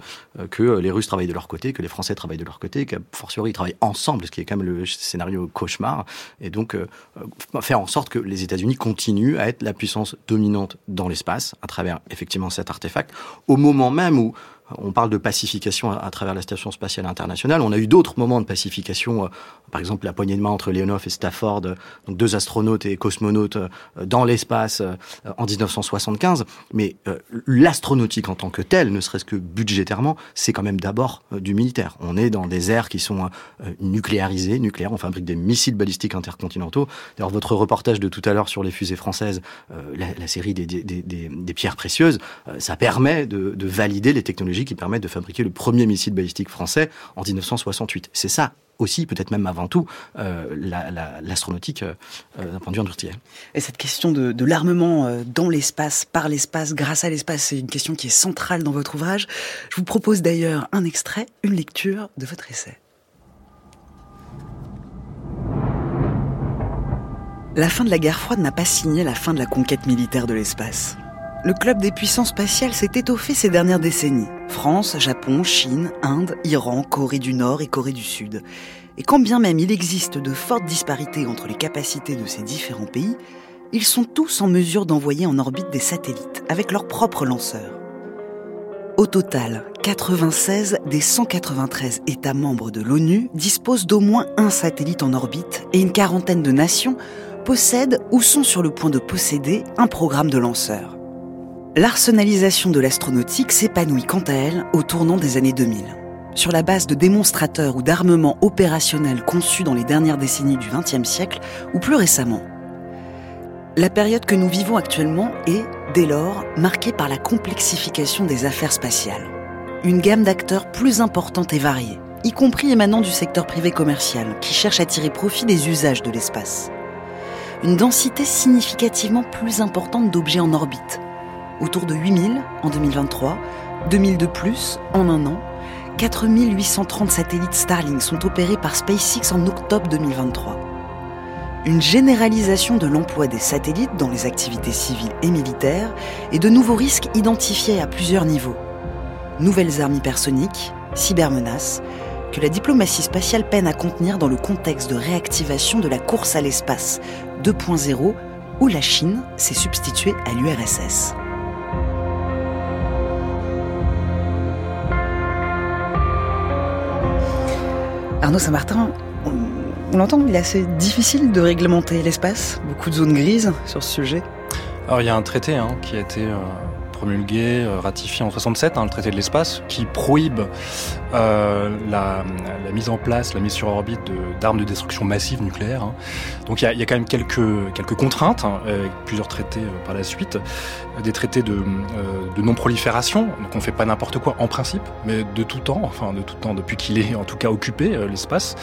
que les Russes travaillent de leur côté, que les Français travaillent de leur côté, qu'à fortiori ils travaillent ensemble, ce qui est quand même le scénario cauchemar et donc euh, faire en sorte que les États-Unis continuent à être la puissance dominante dans l'espace à travers effectivement cet artefact, au moment même où on parle de pacification à, travers la station spatiale internationale. On a eu d'autres moments de pacification, euh, par exemple la poignée de main entre Leonov et Stafford, euh, deux astronautes et cosmonautes euh, dans l'espace en 1975. Mais l'astronautique en tant que telle, ne serait-ce que budgétairement, c'est quand même d'abord du militaire. On est dans des aires qui sont nucléarisées, nucléaires. On fabrique des missiles balistiques intercontinentaux. D'ailleurs, votre reportage de tout à l'heure sur les fusées françaises, la, série des, pierres précieuses, ça permet de valider les technologies qui permettent de fabriquer le premier missile balistique français en 1968. C'est ça aussi, peut-être même avant tout, euh, l'astronautique la, la, euh, d'un point de vue industriel. Et cette question de, l'armement euh, dans l'espace, par l'espace, grâce à l'espace, c'est une question qui est centrale dans votre ouvrage. Je vous propose d'ailleurs un extrait, une lecture de votre essai. La fin de la guerre froide n'a pas signé la fin de la conquête militaire de l'espace. Le club des puissances spatiales s'est étoffé ces dernières décennies. France, Japon, Chine, Inde, Iran, Corée du Nord et Corée du Sud. Et quand bien même il existe de fortes disparités entre les capacités de ces différents pays, ils sont tous en mesure d'envoyer en orbite des satellites avec leurs propres lanceurs. Au total, 96 des 193 États membres de l'ONU disposent d'au moins un satellite en orbite et une quarantaine de nations possèdent ou sont sur le point de posséder un programme de lanceurs. L'arsenalisation de l'astronautique s'épanouit quant à elle au tournant des années 2000. Sur la base de démonstrateurs ou d'armements opérationnels conçus dans les dernières décennies du XXe siècle, ou plus récemment, La période que nous vivons actuellement est, dès lors, marquée par la complexification des affaires spatiales. Une gamme d'acteurs plus importante et variée, y compris émanant du secteur privé commercial, qui cherche à tirer profit des usages de l'espace. Une densité significativement plus importante d'objets en orbite, autour de 8000 en 2023, 2000 de plus en un an, 4830 satellites Starlink sont opérés par SpaceX en octobre 2023 une généralisation de l'emploi des satellites dans les activités civiles et militaires et de nouveaux risques identifiés à plusieurs niveaux. Nouvelles armes hypersoniques, cybermenaces, que la diplomatie spatiale peine à contenir dans le contexte de réactivation de la course à l'espace 2.0 où la Chine s'est substituée à l'URSS. Arnaud Saint-Martin, on l'entend, il est assez difficile de réglementer l'espace, beaucoup de zones grises sur ce sujet. Alors il y a un traité hein, qui a été euh, promulgué, euh, ratifié en 67, hein, le traité de l'espace, qui prohibe euh, la, la, mise en place, la mise sur orbite d'armes de, destruction massive nucléaire. Hein. Donc il y a, y a, quand même quelques, quelques contraintes, hein, avec plusieurs traités euh, par la suite, des traités de, de non-prolifération, donc on fait pas n'importe quoi en principe, mais de tout temps, enfin de tout temps, depuis qu'il est en tout cas occupé, l'espace,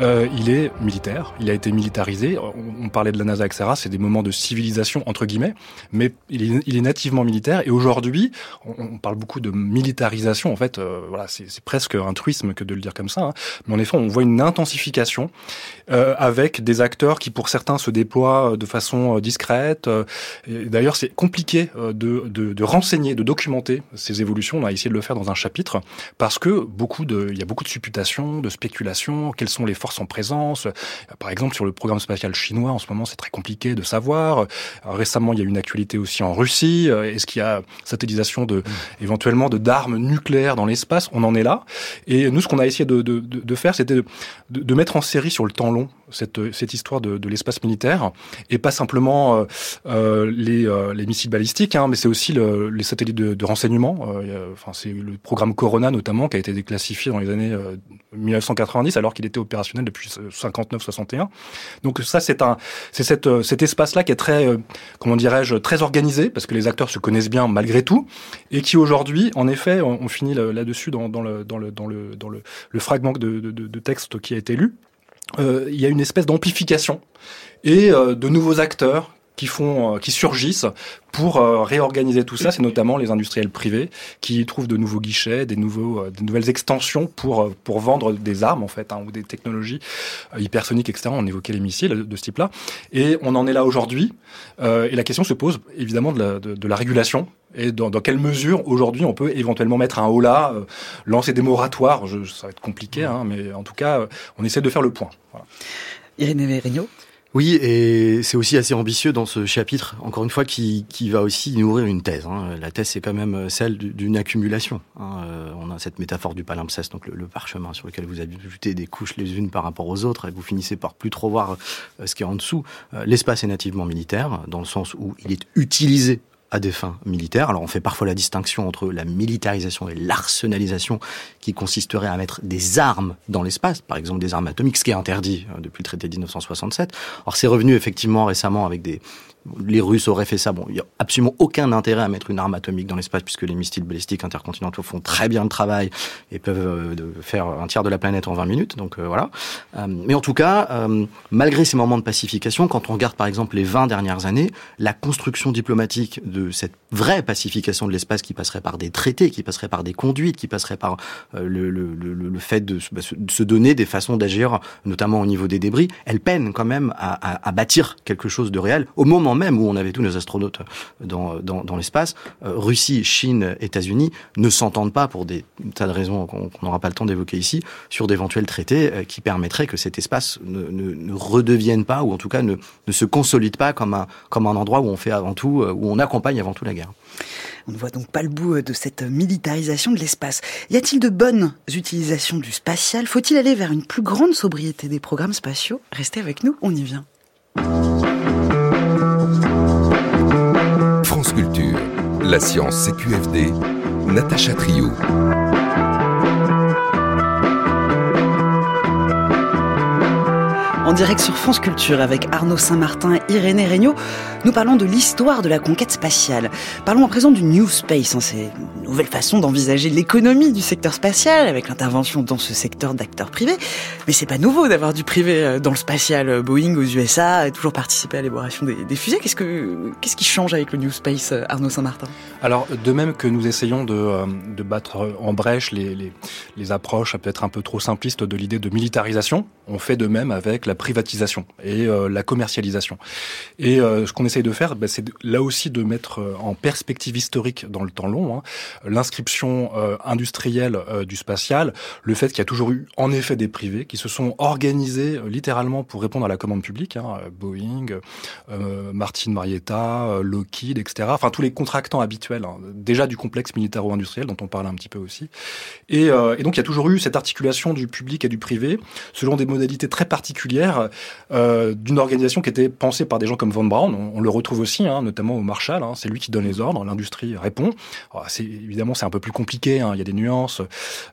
il est militaire, il a été militarisé. On, on parlait de la NASA, etc. C'est des moments de civilisation entre guillemets, mais il est, il est nativement militaire et aujourd'hui, on, parle beaucoup de militarisation. En fait, euh, voilà, c'est presque un truisme que de le dire comme ça. Hein. Mais en effet, on voit une intensification euh, avec des acteurs qui, pour certains, se déploient de façon euh, discrète. D'ailleurs, c'est compliqué de, de, de, renseigner, de documenter ces évolutions. On a essayé de le faire dans un chapitre parce que beaucoup de, il y a beaucoup de supputations, de spéculations. Quelles sont les forces en présence Par exemple, sur le programme spatial chinois, en ce moment, c'est très compliqué de savoir. récemment, il y a une actualité aussi en Russie. Est-ce qu'il y a satellisation de, mmh. éventuellement de d'armes nucléaires dans l'espace? On en est là. Et nous, ce qu'on a essayé de, de, de faire, c'était de, de, mettre en série sur le temps long cette, cette histoire de, l'espace militaire et pas simplement euh, euh les, euh, les, missiles balistiques, hein, mais c'est aussi le, les satellites de, renseignement. Euh, enfin, c'est le programme Corona notamment qui a été déclassifié dans les années 1990 alors qu'il était opérationnel depuis 59-61. Donc ça, c'est un, c'est cette, cet espace-là qui est très, comment dirais-je, très organisé parce que les acteurs se connaissent bien malgré tout et qui aujourd'hui, en effet, on, on finit là-dessus dans, dans, le, dans, le, dans, le, fragment de texte qui a été lu euh, il y a une espèce d'amplification. Et euh, de nouveaux acteurs qui font, euh, qui surgissent pour réorganiser tout ça. C'est notamment les industriels privés qui trouvent de nouveaux guichets, des nouveaux, des nouvelles extensions pour pour vendre des armes en fait hein, ou des technologies hypersoniques, etc. On évoquait les missiles de ce type-là, et on en est là aujourd'hui. et la question se pose évidemment de la, de, de la régulation et dans, dans, quelle mesure aujourd'hui on peut éventuellement mettre un haut là, euh, lancer des moratoires, je, ça va être compliqué, hein, mais en tout cas, euh, on essaie de faire le point. Voilà. Irénée Verigno oui, et c'est aussi assez ambitieux dans ce chapitre, encore une fois, qui, qui va aussi nourrir une thèse. Hein. La thèse, c'est quand même celle d'une accumulation. Hein. Euh, on a cette métaphore du palimpseste, donc le, parchemin sur lequel vous ajoutez des couches les unes par rapport aux autres, et vous finissez par plus trop voir ce qui est en dessous. L'espace est nativement militaire, dans le sens où il est utilisé à des fins militaires. Alors on fait parfois la distinction entre la militarisation et l'arsenalisation qui consisterait à mettre des armes dans l'espace, par exemple des armes atomiques, ce qui est interdit euh, depuis le traité de 1967. Alors c'est revenu effectivement récemment avec des, les Russes auraient fait ça. Bon, il n'y a absolument aucun intérêt à mettre une arme atomique dans l'espace puisque les missiles balistiques intercontinentaux font très bien le travail et peuvent euh, faire un tiers de la planète en 20 minutes. Donc euh, voilà. Euh, mais en tout cas, malgré ces moments de pacification, quand on regarde par exemple les 20 dernières années, la construction diplomatique de cette vraie pacification de l'espace qui passerait par des traités, qui passerait par des conduites, qui passerait par le, fait de, bah, de, se donner des façons d'agir, notamment au niveau des débris, elle peine quand même à, à, à bâtir quelque chose de réel au moment même où on avait tous nos astronautes dans, l'espace, euh, Russie, Chine, États-Unis ne s'entendent pas pour des tas de raisons qu'on n'aura pas le temps d'évoquer ici sur d'éventuels traités euh, qui permettraient que cet espace ne, ne, ne, redevienne pas ou en tout cas ne, ne se consolide pas comme un, comme un endroit où on fait avant tout, euh, où on accompagne avant tout la guerre. On ne voit donc pas le bout de cette militarisation de l'espace. Y a-t-il de bonnes utilisations du spatial? Faut-il aller vers une plus grande sobriété des programmes spatiaux? Restez avec nous, on y vient. La science CQFD, Natacha Trio. en direct sur France Culture avec Arnaud Saint-Martin et Irénée Regnault. Nous parlons de l'histoire de la conquête spatiale. Parlons à présent du New Space. Hein. Nouvelle façon d'envisager l'économie du secteur spatial avec l'intervention dans ce secteur d'acteurs privés. Mais c'est pas nouveau d'avoir du privé euh, dans le spatial. Boeing aux USA a toujours participé à l'élaboration des, fusées. Qu'est-ce que qu'est-ce qui change avec le New Space, euh, Arnaud Saint-Martin? Alors, de même que nous essayons de, euh, de battre en brèche les, les, les approches peut-être un peu trop simplistes de l'idée de militarisation, on fait de même avec la privatisation et euh, la commercialisation. Et euh, ce qu'on essaye de faire, bah, c'est là aussi de mettre euh, en perspective historique dans le temps long hein, l'inscription industrielle du spatial, le fait qu'il y a toujours eu en effet des privés qui se sont organisés littéralement pour répondre à la commande publique, hein, Boeing, Martin Marietta, Lockheed, etc. Enfin tous les contractants habituels, hein, déjà du complexe militaro-industriel dont on parlait un petit peu aussi. Et, et donc il y a toujours eu cette articulation du public et du privé selon des modalités très particulières euh, d'une organisation qui était pensée par des gens comme Von Braun. On, le retrouve aussi, hein, notamment au Marshall. Hein, c'est lui qui donne les ordres, l'industrie répond. Évidemment c'est un peu plus compliqué. Hein, il y a des nuances.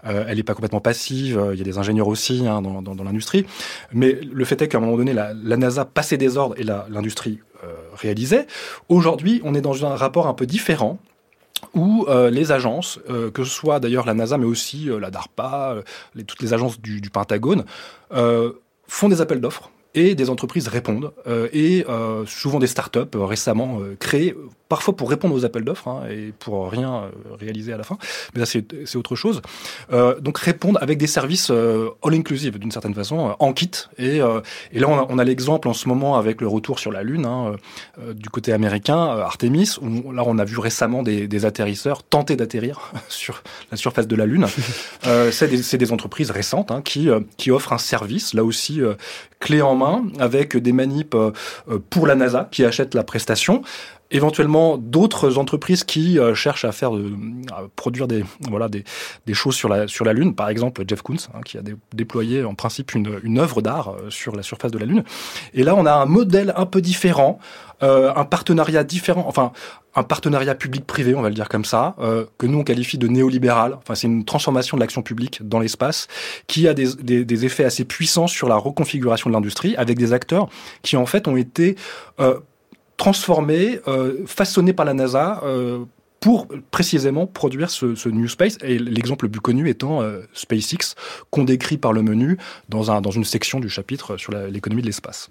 Euh, elle n'est pas complètement passive. Il y a des ingénieurs aussi hein, dans, l'industrie. Mais le fait est qu'à un moment donné, la, NASA passait des ordres et l'industrie euh, réalisait. Aujourd'hui, on est dans un rapport un peu différent où euh, les agences, que ce soit d'ailleurs la NASA, mais aussi la DARPA, toutes les agences du, du Pentagone, font des appels d'offres et des entreprises répondent, et souvent des startups récemment créées parfois pour répondre aux appels d'offres hein, et pour rien euh, réaliser à la fin. Mais là, c'est autre chose. Euh, donc répondre avec des services euh, all-inclusive d'une certaine façon, euh, en kit. Et, et là, on a, on a l'exemple en ce moment avec le retour sur la Lune hein, du côté américain, Artemis, où là, on a vu récemment des, des atterrisseurs tenter d'atterrir [LAUGHS] sur la surface de la Lune. [LAUGHS] c'est des, des, entreprises récentes hein, qui, qui offrent un service, là aussi, clé en main, avec des manips pour la NASA qui achètent la prestation éventuellement d'autres entreprises qui euh, cherchent à faire à produire des voilà des, des choses sur la sur la lune par exemple Jeff Koons hein, qui a déployé en principe une, une œuvre d'art euh, sur la surface de la lune et là on a un modèle un peu différent euh, un partenariat différent enfin un partenariat public-privé, on va le dire comme ça, euh, que nous on qualifie de néolibéral. Enfin, c'est une transformation de l'action publique dans l'espace qui a des, des, des, effets assez puissants sur la reconfiguration de l'industrie, avec des acteurs qui en fait ont été euh, transformé, euh, façonné par la NASA euh, pour précisément produire ce, New Space. Et l'exemple le plus connu étant euh, SpaceX, qu'on décrit par le menu dans, un, dans une section du chapitre sur l'économie de l'espace.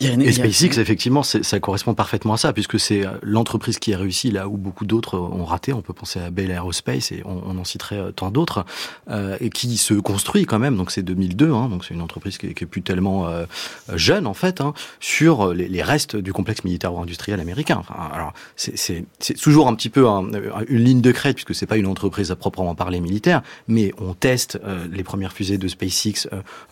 Et SpaceX, effectivement, ça correspond parfaitement à ça, puisque c'est euh, l'entreprise qui a réussi là où beaucoup d'autres ont raté. On peut penser à Bell Aerospace et on, en citerait euh, tant d'autres, euh, et qui se construit quand même. Donc c'est 2002, hein, donc c'est une entreprise qui qui est plus tellement euh, jeune en fait, hein, sur les, les, restes du complexe militaire-industriel américain. Enfin, alors c'est toujours un petit peu un, une ligne de crête, puisque c'est pas une entreprise à proprement parler militaire, mais on teste euh, les premières fusées de SpaceX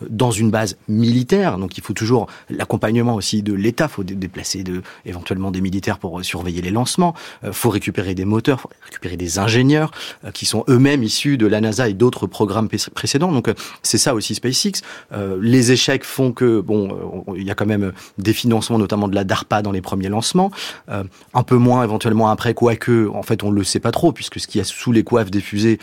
dans une base militaire. Donc il faut toujours l'accompagnement aussi de l'État. Faut déplacer éventuellement des militaires pour euh, surveiller les lancements. Euh, faut récupérer des moteurs, faut récupérer des ingénieurs euh, qui sont eux-mêmes issus de la NASA et d'autres programmes précédents. Donc c'est ça aussi SpaceX. les échecs font que bon, il y a quand même des financements, notamment de la DARPA dans les premiers lancements. un peu moins éventuellement après, quoique en fait on le sait pas trop puisque ce qu'il y a sous les coiffes des fusées,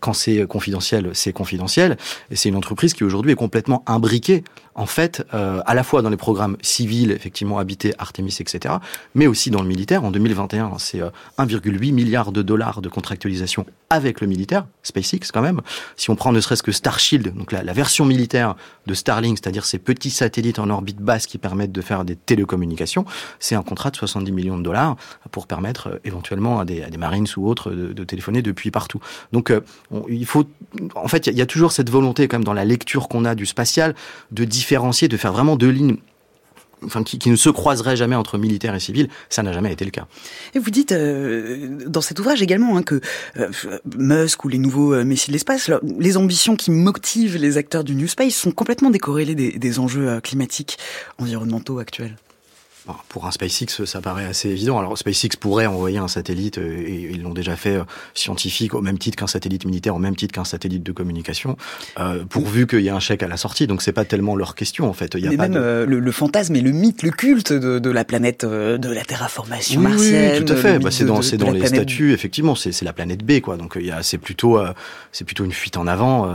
quand c'est confidentiel, c'est confidentiel. Et c'est une entreprise qui aujourd'hui est complètement imbriquée en fait, à la fois dans les programmes civils, effectivement habités, Artemis, etc., mais aussi dans le militaire. En 2021, c'est 1,8 euh, milliard de dollars de contractualisation avec le militaire, SpaceX quand même. Si on prend ne serait-ce que Starshield, donc la, version militaire de Starlink, c'est-à-dire ces petits satellites en orbite basse qui permettent de faire des télécommunications, c'est un contrat de 70 millions de dollars pour permettre euh, éventuellement à des, Marines ou autres de, téléphoner depuis partout. Donc, on, il faut, en fait, il y, y, a toujours cette volonté quand même dans la lecture qu'on a du spatial de différencier, de faire vraiment deux lignes enfin, qui, ne se croiserait jamais entre militaires et civils, ça n'a jamais été le cas. Et vous dites euh, dans cet ouvrage également hein, que euh, Musk ou les nouveaux euh, messieurs de l'espace, les ambitions qui motivent les acteurs du New Space sont complètement décorrélées des, enjeux climatiques, environnementaux actuels. Pour un SpaceX, ça paraît assez évident. Alors SpaceX pourrait envoyer un satellite, euh, et ils l'ont déjà fait, euh, scientifique, au même titre qu'un satellite militaire, au même titre qu'un satellite de communication, euh, pourvu qu'il y ait un chèque à la sortie. Donc c'est pas tellement leur question en fait. Il y a Mais même le, fantasme et le mythe, le culte de, la planète, de la terraformation martienne. Oui, tout à fait. Bah, c'est dans, c'est dans les statuts, effectivement. C'est la planète B, quoi. Donc il c'est plutôt, c'est plutôt une fuite en avant.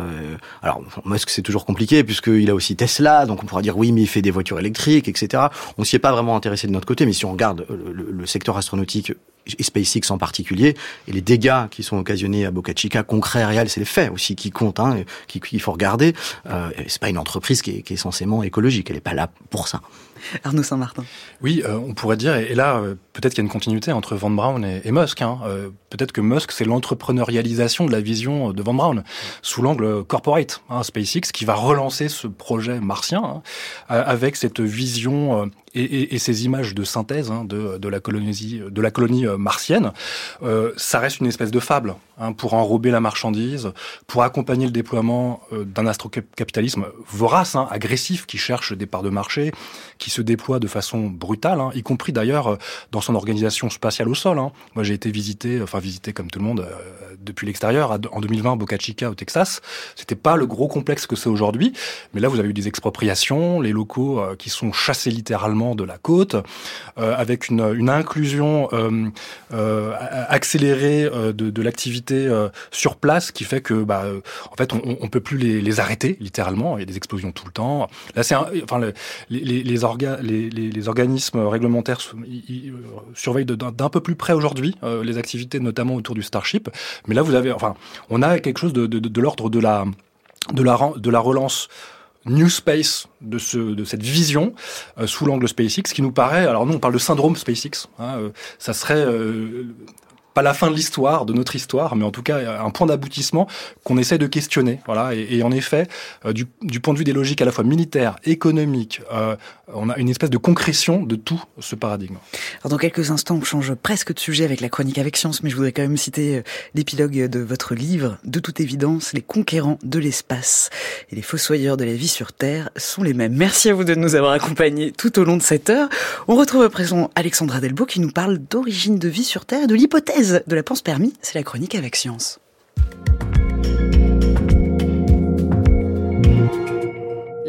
alors Musk, c'est toujours compliqué puisqu'il a aussi Tesla, donc on pourra dire oui, mais il fait des voitures électriques, etc. On s'y est pas vraiment intéressé de notre côté, mais si on regarde le, secteur astronautique et SpaceX en particulier, et les dégâts qui sont occasionnés à Boca Chica, concrets, réels, c'est les faits aussi qui comptent, hein, qu'il faut regarder. Euh, c'est pas une entreprise qui est, qui est censément écologique, elle n'est pas là pour ça. Arnaud Saint-Martin. Oui, euh, on pourrait dire, et là, euh, peut-être qu'il y a une continuité entre Van Braun et, Musk. Hein. Euh, peut-être que Musk, c'est l'entrepreneurialisation de la vision de Van Braun, sous l'angle corporate, hein, SpaceX, qui va relancer ce projet martien, hein, avec cette vision et, et, ces images de synthèse hein, de, de, la colonie, de la colonie martienne. ça reste une espèce de fable hein, pour enrober la marchandise, pour accompagner le déploiement d'un astrocapitalisme vorace, hein, agressif, qui cherche des parts de marché, qui se déploie de façon brutale, hein, y compris d'ailleurs euh, dans son organisation spatiale au sol. Hein. Moi, j'ai été visité, enfin visité comme tout le monde euh, depuis l'extérieur en 2020 Boca Chica au Texas. C'était pas le gros complexe que c'est aujourd'hui, mais là, vous avez eu des expropriations, les locaux euh, qui sont chassés littéralement de la côte, avec une, une inclusion accélérée de, de l'activité sur place, qui fait que, bah, en fait, on, on peut plus les, les, arrêter littéralement. Il y a des explosions tout le temps. Là, c'est, enfin, les, les, les les, organismes réglementaires euh, surveillent d'un peu plus près aujourd'hui euh, les activités, notamment autour du Starship. Mais là, vous avez, enfin, on a quelque chose de, l'ordre de la, de la, de la relance New Space de, ce, de cette vision euh, sous l'angle SpaceX qui nous paraît, alors nous on parle de syndrome SpaceX, hein, ça serait pas la fin de l'histoire, de notre histoire, mais en tout cas un point d'aboutissement qu'on essaie de questionner. Voilà. Et, en effet, euh, du, point de vue des logiques à la fois militaires, économiques, euh, on a une espèce de concrétion de tout ce paradigme. Alors dans quelques instants, on change presque de sujet avec la chronique avec science, mais je voudrais quand même citer euh, l'épilogue de votre livre. De toute évidence, les conquérants de l'espace et les fossoyeurs de la vie sur Terre sont les mêmes. Merci à vous de nous avoir accompagnés tout au long de cette heure. On retrouve à présent Alexandra Delbo qui nous parle d'origine de vie sur Terre et de l'hypothèse de la Pense Permis, c'est la chronique avec science.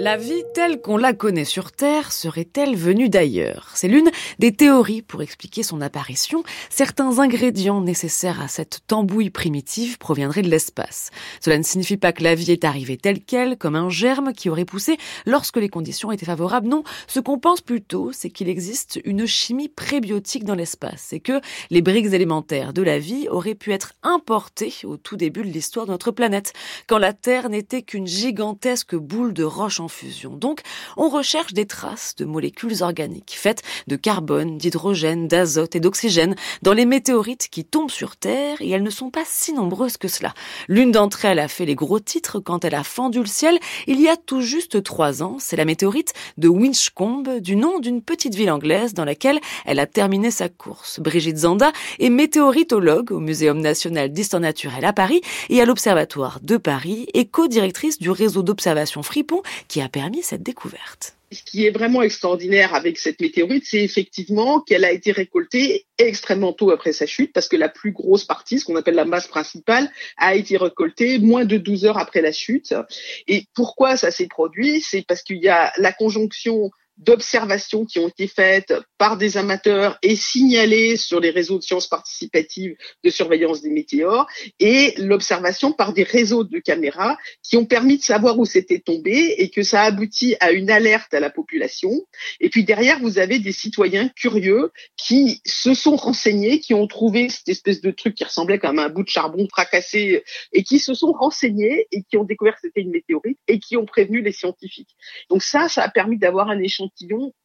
La vie telle qu'on la connaît sur Terre serait-elle venue d'ailleurs? C'est l'une des théories pour expliquer son apparition. Certains ingrédients nécessaires à cette tambouille primitive proviendraient de l'espace. Cela ne signifie pas que la vie est arrivée telle qu'elle, comme un germe qui aurait poussé lorsque les conditions étaient favorables. Non, ce qu'on pense plutôt, c'est qu'il existe une chimie prébiotique dans l'espace et que les briques élémentaires de la vie auraient pu être importées au tout début de l'histoire de notre planète, quand la Terre n'était qu'une gigantesque boule de roche en Donc, on recherche des traces de molécules organiques faites de carbone, d'hydrogène, d'azote et d'oxygène dans les météorites qui tombent sur Terre et elles ne sont pas si nombreuses que cela. L'une d'entre elles a fait les gros titres quand elle a fendu le ciel il y a tout juste trois ans. C'est la météorite de Winchcombe, du nom d'une petite ville anglaise dans laquelle elle a terminé sa course. Brigitte Zanda est météoritologue au Muséum national d'histoire naturelle à Paris et à l'Observatoire de Paris et co-directrice du réseau d'observation Fripon qui permis cette découverte. Ce qui est vraiment extraordinaire avec cette météorite, c'est effectivement qu'elle a été récoltée extrêmement tôt après sa chute, parce que la plus grosse partie, ce qu'on appelle la masse principale, a été récoltée moins de 12 heures après la chute. Et pourquoi ça s'est produit? C'est parce qu'il y a la conjonction d'observations qui ont été faites par des amateurs et signalées sur les réseaux de sciences participatives de surveillance des météores et l'observation par des réseaux de caméras qui ont permis de savoir où c'était tombé et que ça aboutit à une alerte à la population. Et puis derrière, vous avez des citoyens curieux qui se sont renseignés, qui ont trouvé cette espèce de truc qui ressemblait comme un bout de charbon fracassé et qui se sont renseignés et qui ont découvert que c'était une météorite et qui ont prévenu les scientifiques. Donc ça, ça a permis d'avoir un échange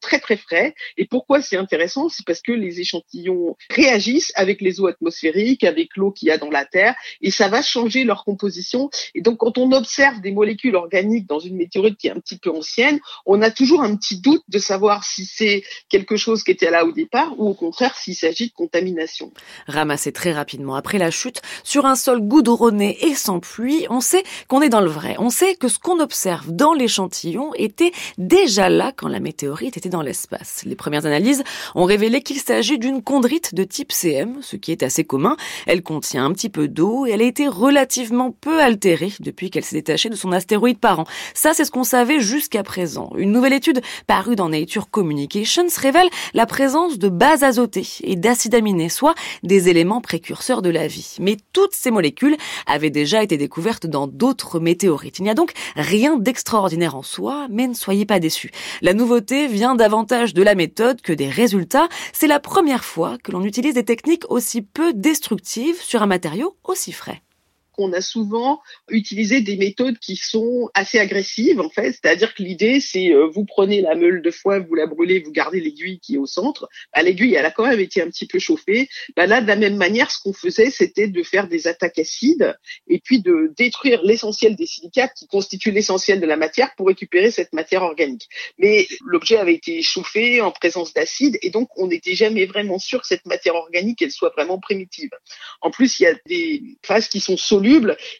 très très frais. Et pourquoi c'est intéressant? C'est parce que les échantillons réagissent avec les eaux atmosphériques, avec l'eau qu'il y a dans la Terre, et ça va changer leur composition. Et donc quand on observe des molécules organiques dans une météorite qui est un petit peu ancienne, on a toujours un petit doute de savoir si c'est quelque chose qui était là au départ ou au contraire s'il s'agit de contamination. Ramassé très rapidement après la chute sur un sol goudronné et sans pluie, on sait qu'on est dans le vrai. On sait que ce qu'on observe dans l'échantillon était déjà là quand la météorite météorite était dans l'espace. Les premières analyses ont révélé qu'il s'agit d'une chondrite de type CM, ce qui est assez commun. Elle contient un petit peu d'eau et elle a été relativement peu altérée depuis qu'elle s'est détachée de son astéroïde parent. Ça, c'est ce qu'on savait jusqu'à présent. Une nouvelle étude parue dans Nature Communications révèle la présence de bases azotées et d'acides aminés, soit des éléments précurseurs de la vie. Mais toutes ces molécules avaient déjà été découvertes dans d'autres météorites. Il n'y a donc rien d'extraordinaire en soi, mais ne soyez pas déçus. La nouveauté vient davantage de la méthode que des résultats. C'est la première fois que l'on utilise des techniques aussi peu destructives sur un matériau aussi frais on a souvent utilisé des méthodes qui sont assez agressives en fait, c'est-à-dire que l'idée c'est euh, vous prenez la meule de foie, vous la brûlez, vous gardez l'aiguille qui est au centre. Bah, l'aiguille elle a quand même été un petit peu chauffée. Bah, là de la même manière, ce qu'on faisait c'était de faire des attaques acides et puis de détruire l'essentiel des silicates qui constituent l'essentiel de la matière pour récupérer cette matière organique. Mais l'objet avait été chauffé en présence d'acide et donc on n'était jamais vraiment sûr que cette matière organique elle soit vraiment primitive. En plus il y a des phases qui sont solubles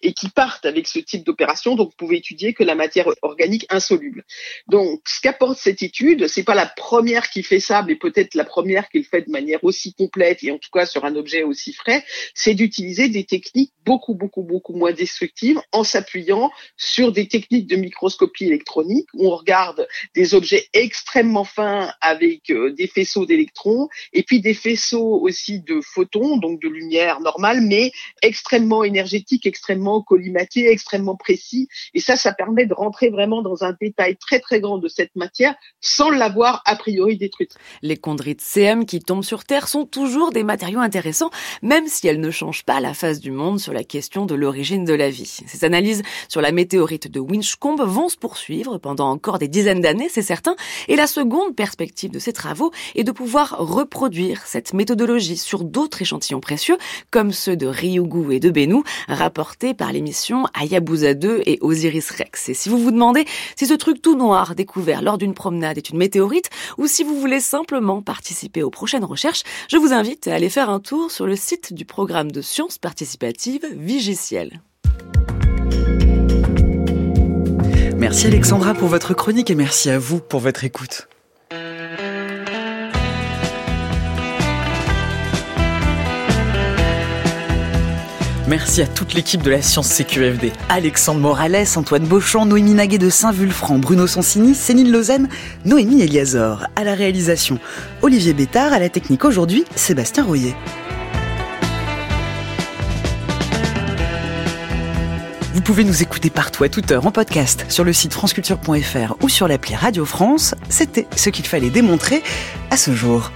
et qui partent avec ce type d'opération. Donc, vous pouvez étudier que la matière organique insoluble. Donc, ce qu'apporte cette étude, c'est pas la première qui fait ça, mais peut-être la première qui le fait de manière aussi complète et en tout cas sur un objet aussi frais, c'est d'utiliser des techniques beaucoup, beaucoup, beaucoup moins destructives en s'appuyant sur des techniques de microscopie électronique où on regarde des objets extrêmement fins avec euh, des faisceaux d'électrons et puis des faisceaux aussi de photons, donc de lumière normale, mais extrêmement énergétiques extrêmement collimaté, extrêmement précis. Et ça, ça permet de rentrer vraiment dans un détail très très grand de cette matière sans l'avoir a priori détruite. Les chondrites CM qui tombent sur Terre sont toujours des matériaux intéressants, même si elles ne changent pas la face du monde sur la question de l'origine de la vie. Ces analyses sur la météorite de Winchcombe vont se poursuivre pendant encore des dizaines d'années, c'est certain. Et la seconde perspective de ces travaux est de pouvoir reproduire cette méthodologie sur d'autres échantillons précieux, comme ceux de Ryugu et de Bennu, rapporté par l'émission Hayabusa 2 et Osiris Rex. Et si vous vous demandez si ce truc tout noir découvert lors d'une promenade est une météorite ou si vous voulez simplement participer aux prochaines recherches, je vous invite à aller faire un tour sur le site du programme de sciences participatives Vigiciel. Merci Alexandra pour votre chronique et merci à vous pour votre écoute. Merci à toute l'équipe de la Science CQFD. Alexandre Morales, Antoine Beauchamp, Noémie Naguet de Saint-Vulfranc, Bruno Sonsini, Céline Lausanne, Noémie Eliazor. À la réalisation, Olivier Bétard. À la technique aujourd'hui, Sébastien Royer. Vous pouvez nous écouter partout à toute heure en podcast sur le site franceculture.fr ou sur l'appli Radio France. C'était ce qu'il fallait démontrer à ce jour.